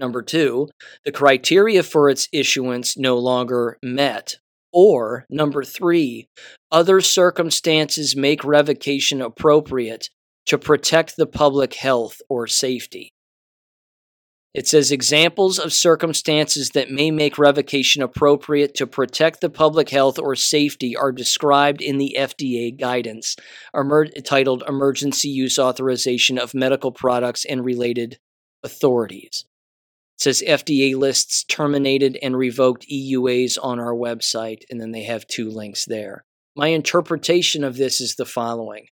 Number two, the criteria for its issuance no longer met. Or, number three, other circumstances make revocation appropriate to protect the public health or safety. It says examples of circumstances that may make revocation appropriate to protect the public health or safety are described in the FDA guidance emer- titled Emergency Use Authorization of Medical Products and Related Authorities. It says FDA lists terminated and revoked EUAs on our website, and then they have two links there. My interpretation of this is the following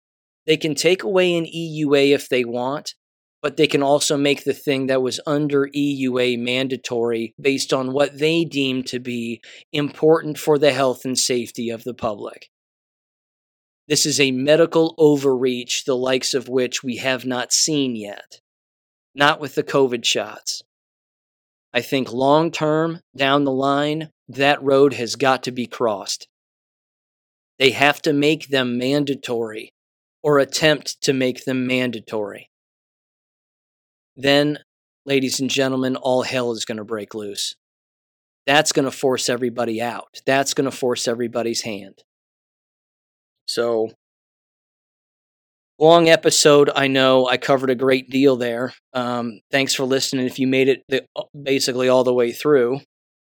they can take away an EUA if they want, but they can also make the thing that was under EUA mandatory based on what they deem to be important for the health and safety of the public. This is a medical overreach, the likes of which we have not seen yet, not with the COVID shots. I think long term, down the line, that road has got to be crossed. They have to make them mandatory or attempt to make them mandatory. Then, ladies and gentlemen, all hell is going to break loose. That's going to force everybody out. That's going to force everybody's hand. So, long episode. I know I covered a great deal there. Um, thanks for listening. If you made it the, basically all the way through,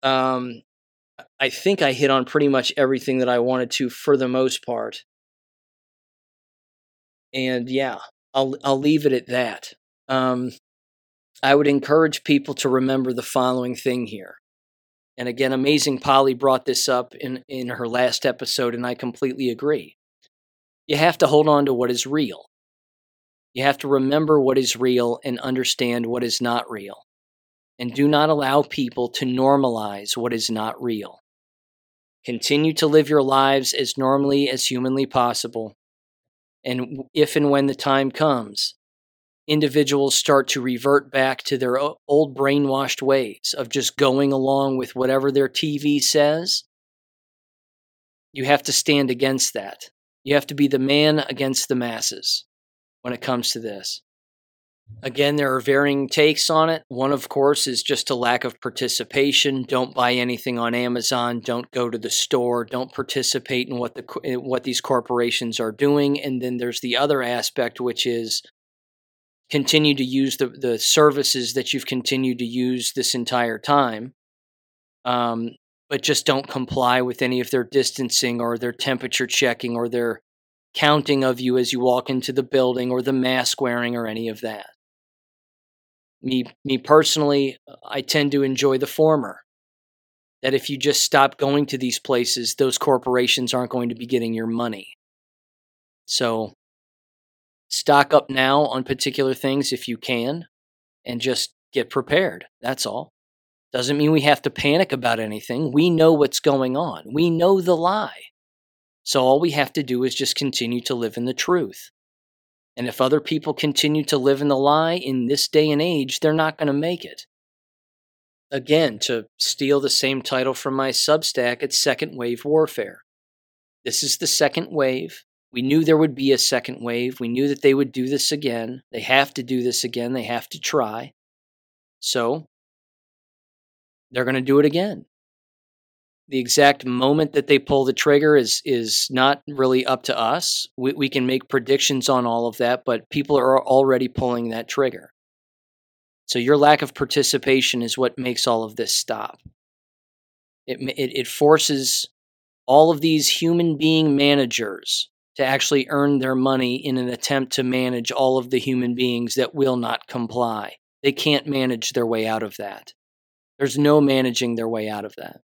um, I think I hit on pretty much everything that I wanted to for the most part. And yeah, I'll I'll leave it at that. Um, I would encourage people to remember the following thing here. And again, Amazing Polly brought this up in, in her last episode, and I completely agree. You have to hold on to what is real. You have to remember what is real and understand what is not real. And do not allow people to normalize what is not real. Continue to live your lives as normally as humanly possible. And if and when the time comes, individuals start to revert back to their old brainwashed ways of just going along with whatever their TV says, you have to stand against that. You have to be the man against the masses when it comes to this. Again, there are varying takes on it. One, of course, is just a lack of participation. Don't buy anything on Amazon. Don't go to the store. Don't participate in what the what these corporations are doing. And then there's the other aspect, which is continue to use the, the services that you've continued to use this entire time, um, but just don't comply with any of their distancing or their temperature checking or their counting of you as you walk into the building or the mask wearing or any of that. Me, me personally, I tend to enjoy the former. That if you just stop going to these places, those corporations aren't going to be getting your money. So stock up now on particular things if you can and just get prepared. That's all. Doesn't mean we have to panic about anything. We know what's going on, we know the lie. So all we have to do is just continue to live in the truth. And if other people continue to live in the lie in this day and age, they're not going to make it. Again, to steal the same title from my Substack, it's Second Wave Warfare. This is the second wave. We knew there would be a second wave. We knew that they would do this again. They have to do this again. They have to try. So they're going to do it again. The exact moment that they pull the trigger is is not really up to us. We, we can make predictions on all of that, but people are already pulling that trigger. So your lack of participation is what makes all of this stop. It, it, it forces all of these human being managers to actually earn their money in an attempt to manage all of the human beings that will not comply. They can't manage their way out of that. There's no managing their way out of that.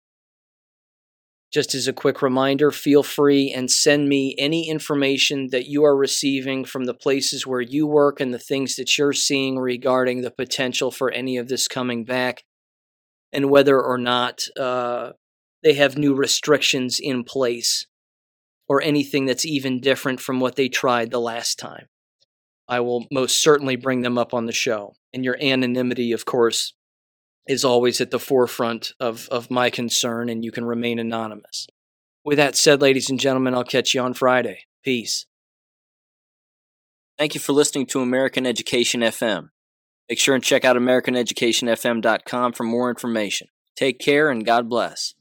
Just as a quick reminder, feel free and send me any information that you are receiving from the places where you work and the things that you're seeing regarding the potential for any of this coming back and whether or not uh, they have new restrictions in place or anything that's even different from what they tried the last time. I will most certainly bring them up on the show. And your anonymity, of course, is always at the forefront of, of my concern, and you can remain anonymous. With that said, ladies and gentlemen, I'll catch you on Friday. Peace. Thank you for listening to American Education FM. Make sure and check out AmericanEducationFM.com for more information. Take care and God bless.